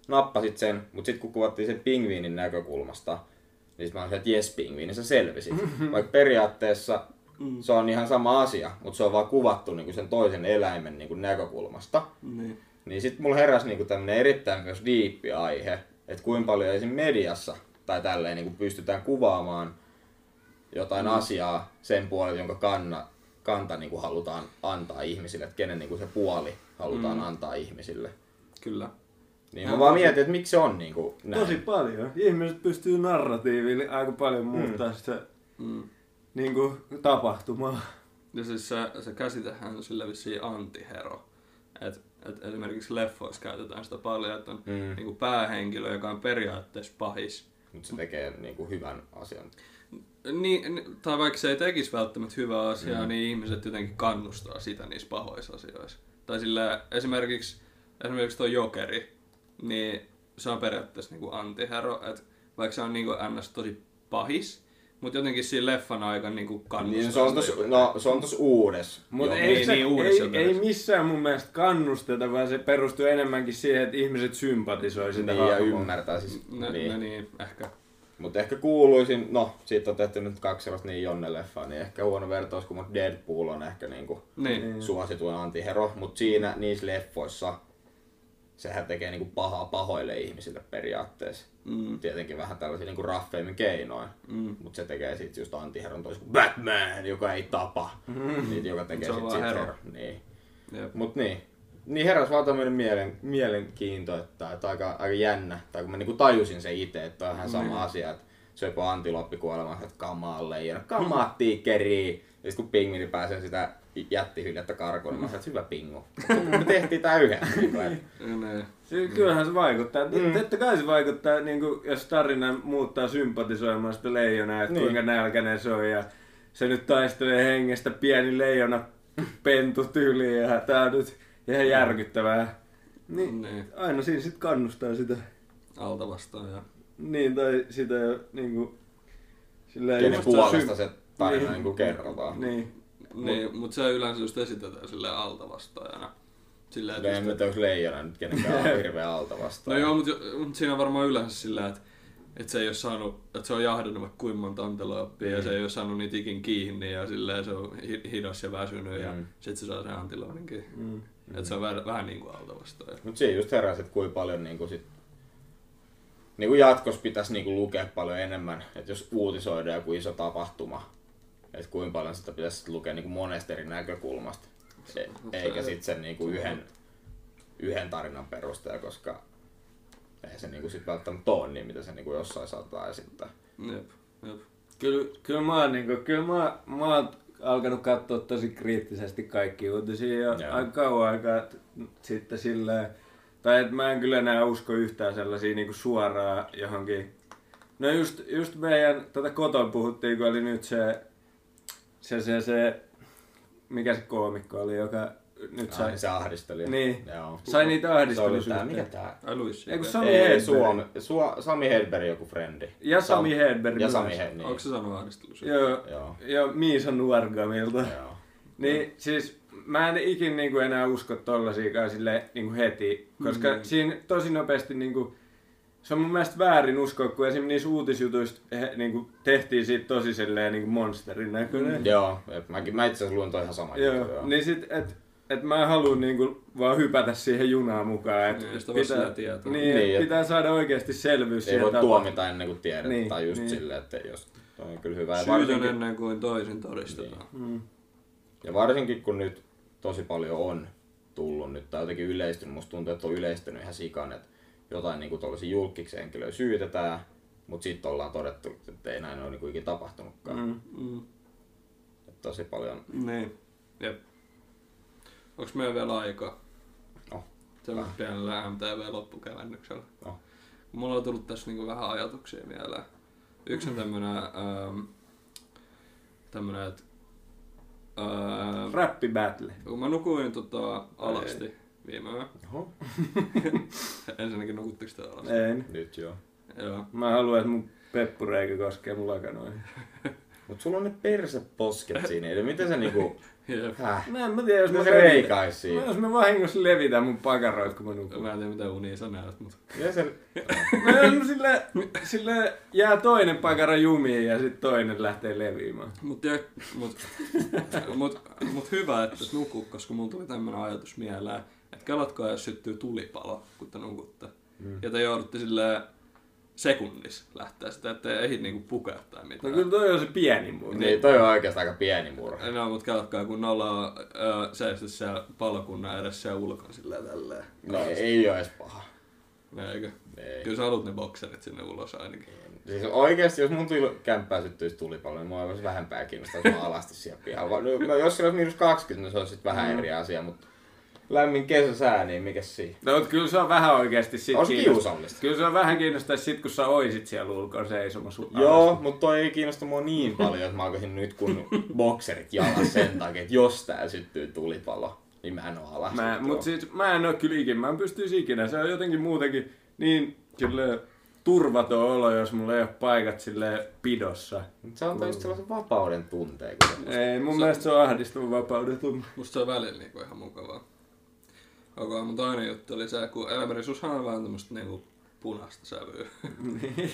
nappasit sen, mutta sitten kun kuvattiin sen pingviinin näkökulmasta, niin mä olin silleen, että jes pingviini, sä selvisit. Vaikka periaatteessa se on ihan sama asia, mutta se on vaan kuvattu niinku sen toisen eläimen niinku näkökulmasta. Niin. Niin sitten mulla heräsi niinku tämmönen erittäin myös diippi aihe, että kuinka paljon esim. mediassa tai tälleen niinku pystytään kuvaamaan jotain mm. asiaa sen puolelta, jonka kanna, kanta niinku halutaan antaa ihmisille, että kenen niinku se puoli halutaan mm. antaa ihmisille. Kyllä. Niin mä vaan mietin, että miksi se on niinku näin. Tosi paljon. Ihmiset pystyy narratiivilla aika paljon muuttaa sitä Mm. niin kuin, tapahtumaa. Ja siis se, se käsitehän on sillä vissiin antihero. Et, et esimerkiksi leffoissa käytetään sitä paljon, että on Mm. mm. niinku päähenkilö, joka on periaatteessa pahis. Mutta se tekee niinku hyvän asian. Niin, ni- tai vaikka se ei tekisi välttämättä hyvää asiaa, mm. niin ihmiset jotenkin kannustaa sitä niissä pahoissa asioissa. Tai sillä esimerkiksi, esimerkiksi tuo jokeri, niin se on periaatteessa niinku antihero, että vaikka se on niinku ns. tosi pahis, mutta jotenkin siinä leffan aikana niinku kannustaa Niin se on tos, no, se on tos uudes. Mutta Joo. ei, niin, se, niin, uudessa ei, ei missään mun mielestä kannusteta, vaan se perustuu enemmänkin siihen, että ihmiset sympatisoi sitä Niin, ja ymmärtää siis. No, niin. no niin, ehkä. Mutta ehkä kuuluisin, no siitä on tehty nyt kaksi sellaista niin Jonne-leffaa, niin ehkä huono vertaus, kun mut Deadpool on ehkä niinku Niin. Niin. suosituin antihero, mutta siinä niissä leffoissa sehän tekee niinku pahaa pahoille ihmisille periaatteessa. Mm. Tietenkin vähän tällaisia niinku raffeimmin keinoin, Mm. mutta se tekee siitä just antiheron toisin kuin Batman, joka ei tapa, niin, joka tekee Se on sit hero. hero. Niin. Jep. Mut niin. Niin heräs vaan tämmönen mielen, mielenkiinto, että, että aika, aika jännä. Tai kun mä niinku tajusin sen itse, että on ihan sama Mm. asia, että söpö antiloppi kuolemassa, että kamaa leijona, kamaa tiikeri. Ja sit kun pingviini pääsee sitä jättihyljettä karkuun, niin mä sanoin, että hyvä pingu. Me tehtiin tää yhdessä. Niin Niin. Kyllähän se vaikuttaa. Mm. Totta kai se vaikuttaa, niin kuin, jos tarina muuttaa sympatisoimaan sitä leijonaa, että Niin. kuinka nälkäinen se on. Ja se nyt taistelee hengestä pieni leijona pentu tyyliin ja tää on nyt ihan järkyttävää. Niin, Niin. aina siinä sit kannustaa sitä. Alta vastaan ja... Niin, tai sitä jo niinku... Silleen Kenen puolesta sy- se tarina Niin. niin kuin kerrotaan. Niin. Niin, mut se yleensä just esitetään silleen alta vastaajana. Silleen, En että mä just, tiedä, onko leijona nyt kenenkään on hirveä alta No joo, mut, jo- mut siinä on varmaan yleensä sillä, että et se ei ole saanut, että se on jahdannut vaikka kuinka monta antelooppia ja se ei ole saanut niitä ikin kiinni ja silleen se on hi- hidas ja väsynyt ja Mm. sit se saa sen antilooninkin. Mm. Että se on vähän, vähän niinku alta vastaan. Mut siinä just heräsi, että kuinka paljon niinku sit, niinku jatkossa pitäisi niinku lukea paljon enemmän, että jos uutisoidaan joku iso tapahtuma, että kuinka paljon sitä pitäisi lukea niinku monesta eri näkökulmasta, e- eikä sitten sen niinku yhden, yhden tarinan perusteella, koska ei se niinku sit välttämättä ole niin, mitä se niinku jossain saattaa esittää. Jep, jep. Kyllä, kyllä mä oon, niinku, kyllä mä, mä oon alkanut katsoa tosi kriittisesti kaikki uutisia jo Joo. aika kauan aikaa sitten silleen, tai että mä en kyllä enää usko yhtään sellaisia niinku suoraan johonkin. No just, just meidän, tätä koton puhuttiin, kun oli nyt se, se, se, se mikä se koomikko oli, joka nyt sai, Ai, se ahdistelija. Niin. Joo. sai niitä Se oli tää, ahdistelusuhteita. mikä tää? Ai Luis Ei kun CK. Sami Ei, Hedberg. Suomi, Su, Sami Hedberg joku frendi. Ja Sami Sam- Hedberg Ja. Sami Hedberg, niin. Onko se sanonut ahdistelussa? Joo, Joo. ja Miisa Nuorgamilta. Joo. Niin siis mä en ikin niinku enää usko tollasiakaan sille niinku heti, koska Mm. mm. siinä tosi nopeasti niinku, se on mun mielestä väärin uskoa, kun esimerkiksi niissä uutisjutuissa he, niinku, tehtiin siitä tosi silleen niinku monsterin näköinen. Mm. Joo, et mäkin, mä itse asiassa luin toi ihan sama Joo, juttu, joo. niin sit, et, et mä haluan niinku vaan hypätä siihen junaan mukaan. Et Niin, sitä voi sillä tietää. niin, Niin, niin et- pitää saada oikeasti selvyys Ei voi tapahtumaan. tuomita ennen kuin tiedät, Niin, tai just niin. silleen, että jos toi on kyllä hyvä. Ja Syyt on varsinkin, ennen kuin toisin todistetaan. Mm. ja varsinkin kun nyt tosi paljon on tullut nyt, tai jotenkin yleistynyt, musta tuntuu, että on yleistynyt ihan sikan, että jotain niin tuollaisia julkiksi henkilöä syytetään, mutta sitten ollaan todettu, että ei näin ole niin ikinä tapahtunutkaan. Mm. Mm. Mm. Tosi paljon. Niin. Jep. Onks meillä vielä aikaa? No. Tällä pienellä MTV-loppukävennyksellä. No. Mulla on tullut tässä niinku vähän ajatuksia mieleen. Yksi on tämmönen, ähm, tämmönen, että ähm, Rappi battle. kun mä nukuin tota, alasti viime yö. Oho. Ensinnäkin nukutteko te alasti? Ei. Nyt joo. Joo. Mä haluan, että mun peppureikä koskee mun lakanoihin. Mut sulla on ne perseposket siinä, eli miten se niinku... Jep. Häh? Mä en mä tiedä, jos mä, levitän- reikais siinä? Mä, jos mä vahingossa levitän mun pakaroit, kun mä nukun. Mä en tiedä mitä unia sä näet, mutta... Miten se... No jos mä sille, sille jää toinen pakara jumiin ja sitten toinen lähtee leviämään. Mut, tiedä, mut, mut, mut hyvä, että et nuku, koska mulla tuli tämmönen ajatus mieleen, kelatkaa, jos syttyy tulipalo, kun te nukutte. Mm. Ja te joudutte silleen sekunnissa lähteä sitä, että ei ehdi niinku pukea tai No mitään. kyllä toi on se pieni mun. Niin, toi on oikeastaan aika pieni murha. No, mut kelatkaa, kun ollaan äh, seisty siellä palokunnan edessä ja ulkona silleen tälleen. No ei oo edes paha. Eikö? Ei. Kyllä sä haluat ne bokserit sinne ulos ainakin. Siis oikeesti, jos mun tuli kämppää syttyisi tulipalo, niin mua olisi vähempää kiinnostaa, jos mä alasti siellä pihalla. No, no, jos se olisi miinus 20, niin se olisi sit vähän Mm. eri asia, mutta lämmin kesäsää, niin mikä siinä? No kyllä se on vähän oikeesti sit On se kiinnost- kiusallista. Kyllä se on vähän kiinnostaa sit, kun sä oisit siellä ulkona seisomassa. Joo, mutta toi ei kiinnosta mua niin paljon, että mä alkaisin nyt kun bokserit jalas sen takia, että jos tää syttyy tulipalo, niin mä en oo alas. Mä, mut siis mä en oo kyllä ikinä, mä en pystyisi ikinä. Se on jotenkin muutenkin niin sille turvaton olo, jos mulla ei ole paikat sille pidossa. Se antaa just sellaisen vapauden tunteen. Ei, mun se... mielestä se on ahdistava vapauden tunne. Musta se on välillä niinku ihan mukavaa. Okei, mun toinen juttu oli se, kun Elmerisushan on vähän tämmöstä niinku punaista sävyä.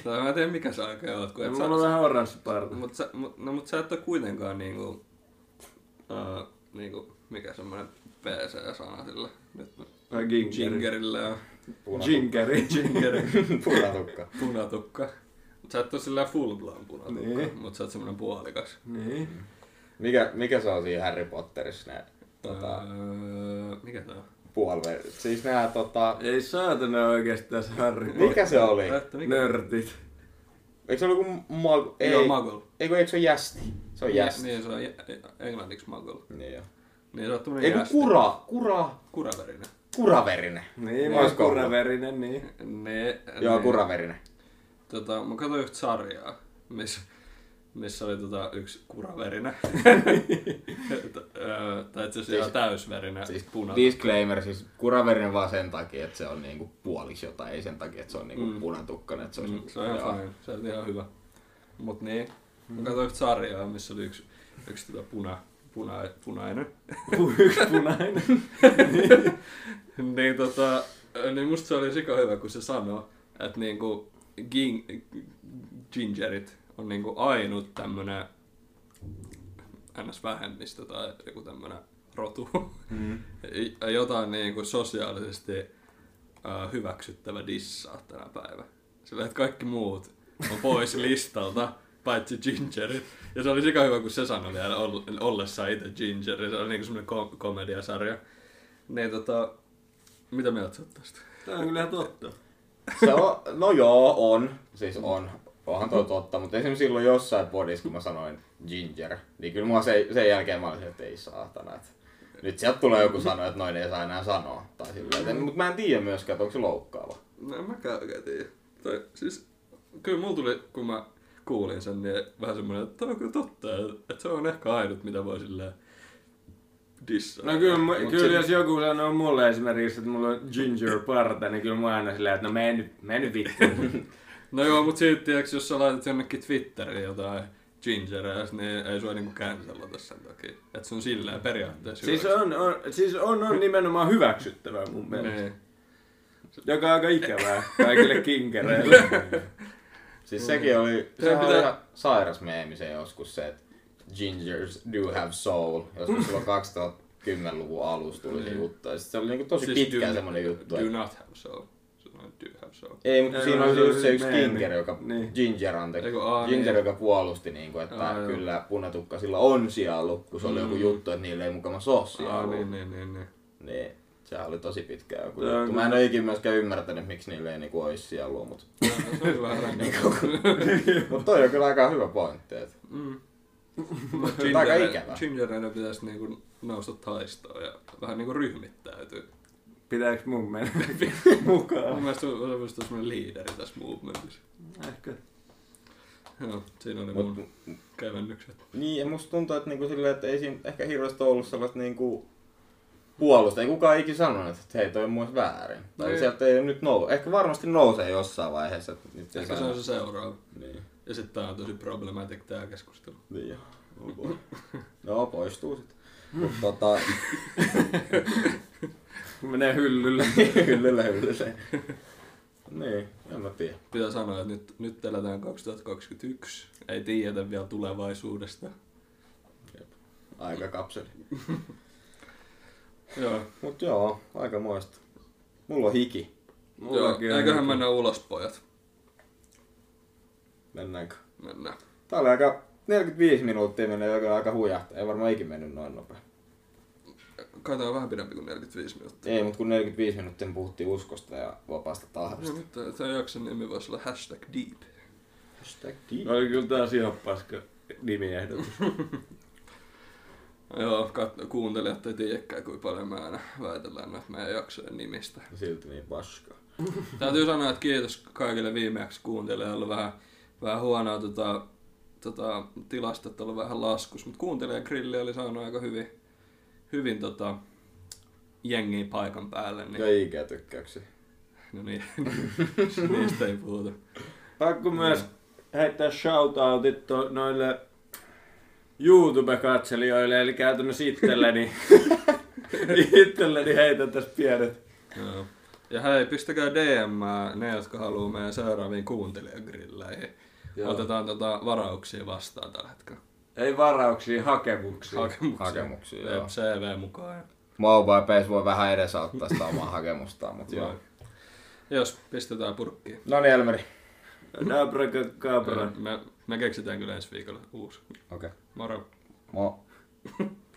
tai mä en tiedä mikä se oikein oot, kun et mulla on vähän oranssi parta. Mut sä, mut, no, mut sä et oo kuitenkaan niinku, uh, niinku, mikä semmonen PC-sana sillä, nyt mä-. Gingerillä ja Gingeri. Gingeri, Punatukka. punatukka. Mut sä et oo sillä full blown punatukka, Niin. mut sä oot semmonen puolikas. niin. Mikä, mikä se on siinä Harry Potterissa ne tota, Öö, mikä tää on? Puoliver... Siis nää tota... Ei saatana oikeesti tässä Harry Mikä se oli? Nörtit. Eikö se ollut kuin mag... Ei, Joo, Muggle. eikö, eikö se ole jästi? Se on jästi. Niin, se on englanniksi Muggle. Niin joo. Niin se on tämmönen Eikö jästi. kura, kura, Kuraverinen. kuraverinen. Niin, mä oon kuraverinen, niin. Ne, Joo, ne- kuraverinen. Tota, mä katsoin yhtä sarjaa, missä missä oli tota yksi kuraverinä. Tai itse asiassa ihan täysverinä Siis puna. disclaimer, siis kuraverinen vaan sen takia, että se on niinku puoliksi jotain, ei sen takia, että se on niinku Mm. mm. punatukkainen. Että se, Mm, olisi, se on ihan fine, se on ihan hyvä. Mut niin, mä katsoin yhtä sarjaa, missä oli yksi, yksi tota puna, puna, punainen. Yksi punainen. niin tota, niin musta se oli sika hyvä, kun se sanoi, että niinku ging, gingerit on niinku ainut tämmönen ns-vähemmistö tai joku tämmönen rotu, Mm. jotain niinku sosiaalisesti äh, hyväksyttävä dissaa tänä päivänä. Sillä että kaikki muut on pois listalta, paitsi gingerit. Ja se oli sika hyvä, kun se sanoi vielä oll- ollessaan itse gingeri. Se oli niinku semmonen kom- komediasarja. Niin tota, mitä mieltä sä oot tästä? Tämä on kyllä ihan totta. Se on, no joo, on. Siis on. Onhan toi totta, mutta esimerkiksi silloin jossain podissa, kun mä sanoin ginger, niin kyllä mua se, sen jälkeen mä olisin, että ei saatana. Että nyt sieltä tulee joku sanoa, että noin ei saa enää sanoa. Tai silleen, mutta mä en tiedä myöskään, että onko se loukkaava. No en mäkään oikein tiedä. Tai, siis, kyllä mulla tuli, kun mä kuulin sen, niin vähän semmoinen, että on kyllä totta, että se on ehkä ainut, mitä voi silleen dissaa. No kyllä, Mut kyllä se- jos joku sanoo mulle esimerkiksi, että mulla on ginger parta, niin kyllä mä aina silleen, että no mene nyt, mene nyt vittu. No joo, mutta silti, tiiäks, jos sä laitat jonnekin Twitteriin jotain gingereä, niin ei sua niinku cancellata sen takia. Että se on silleen periaatteessa siis, hyväksi. on, on, siis on, on nimenomaan hyväksyttävää mun mielestä. Niin. Joka on aika ikävää kaikille kinkereille. Siis sekin oli, Se se oli pitää- ihan sairas meemi se joskus se, että gingers do have soul. Joskus silloin 2010-luvun alussa tuli se Niin. juttu. Ja sit se oli niinku tosi Siis pitkään do- semmonen juttu. Do että- not have soul. Se on do soul. Ei, mutta Ei, siinä no, oli se se yksi meemi. Ginger, joka, Niin. Ginger, anteeksi, Eiku, aa, Ginger, niin. joka puolusti, niin kuin, että Aa, joo. kyllä punatukkasilla on sielu, kun se oli joku Mm. juttu, että niillä ei mukamassa ole Aa, sielu. niin, niin, niin, niin. niin. Sehän oli tosi pitkään joku juttu. Mä en ole ikinä myöskään ymmärtänyt, miksi niillä ei niinku olisi sielua, mutta se on vähän ränkä. mut toi on kyllä aika hyvä pointti. Et. Mm. on aika ikävä. Gingereiden pitäisi niinku nousta taistoon ja vähän niinku ryhmittäytyä. Pitääkö mun mennä mukaan? Mun mielestä on se on semmonen liideri tässä movementissa. Ehkä. Joo, siinä oli Mut, mun kevennykset. niin, ja musta tuntuu, että, niinku silleen, että ei siinä ehkä hirveästi ollut sellaista niinku puolusta. Ei kukaan ikinä sanonut, että hei, toi on mun mielestä väärin. Tai Niin. sieltä ei nyt nouse. Ehkä varmasti nousee jossain vaiheessa. Että nyt Ehkä se on se seuraava. Niin. Ja sitten tää on tosi problematic tää keskustelu. Niin jo. Oh no, poistuu sitten. Mutta tota, Menee hyllylle. hyllylle hyllylle. niin, en mä tiedä. Pitää sanoa, että nyt, nyt eletään 2021. Ei tiedetä vielä tulevaisuudesta. Aika kapseli. Joo, Mut joo, aika moista. Mulla on hiki. Joo Mullakin on eiköhän hiki. mennä ulos pojat. Mennäänkö? Mennään. Tää oli aika 45 minuuttia menee joka aika hujahtaa. Ei varmaan ikin mennyt noin nopea. Kai tää on vähän pidempi kuin 45 minuuttia. Ei, mutta kun 45 minuuttia puhuttiin uskosta ja vapaasta No, tahdosta. nyt tämän jakson nimi voisi olla hashtag deep. Hashtag deep. Oli kyllä taas ihan paska nimiehdotus. Joo, kat- kuuntelijat ei tiedäkään, kuinka paljon me aina väitellään noita meidän jaksojen nimistä. Silti niin paskaa. Täytyy sanoa, että kiitos kaikille viimeksi kuuntelijoille. Vähän, vähän huonoa tota, tota, tilastot, on ollut vähän laskus, mutta kuuntelijagrilli oli saanut aika hyvin, hyvin tota, jengiä paikan päälle. Niin, Ja IG-tykkäyksiä. no niin, niistä ei puhuta. Pakko myös heittää shoutoutit to- noille YouTube-katselijoille, eli käytännössä itselleni. itselleni heitän tässä pienet. Joo. Ja hei, pistäkää DM ne, jotka haluaa meidän seuraaviin kuuntelijagrilleihin. Joo. Otetaan tota varauksia vastaan tällä hetkellä. Ei varauksia, hakemuksia. Hakemuksia. Hakemuksia, joo. CV mukaan. Ja... Mobile Base voi vähän edesauttaa sitä omaa hakemustaan, mutta joo. Jos pistetään purkkiin. No niin, Elmeri. Dabra kabra. Me, me keksitään kyllä ensi viikolla uusi. Okei. Okay. Moro. Mo.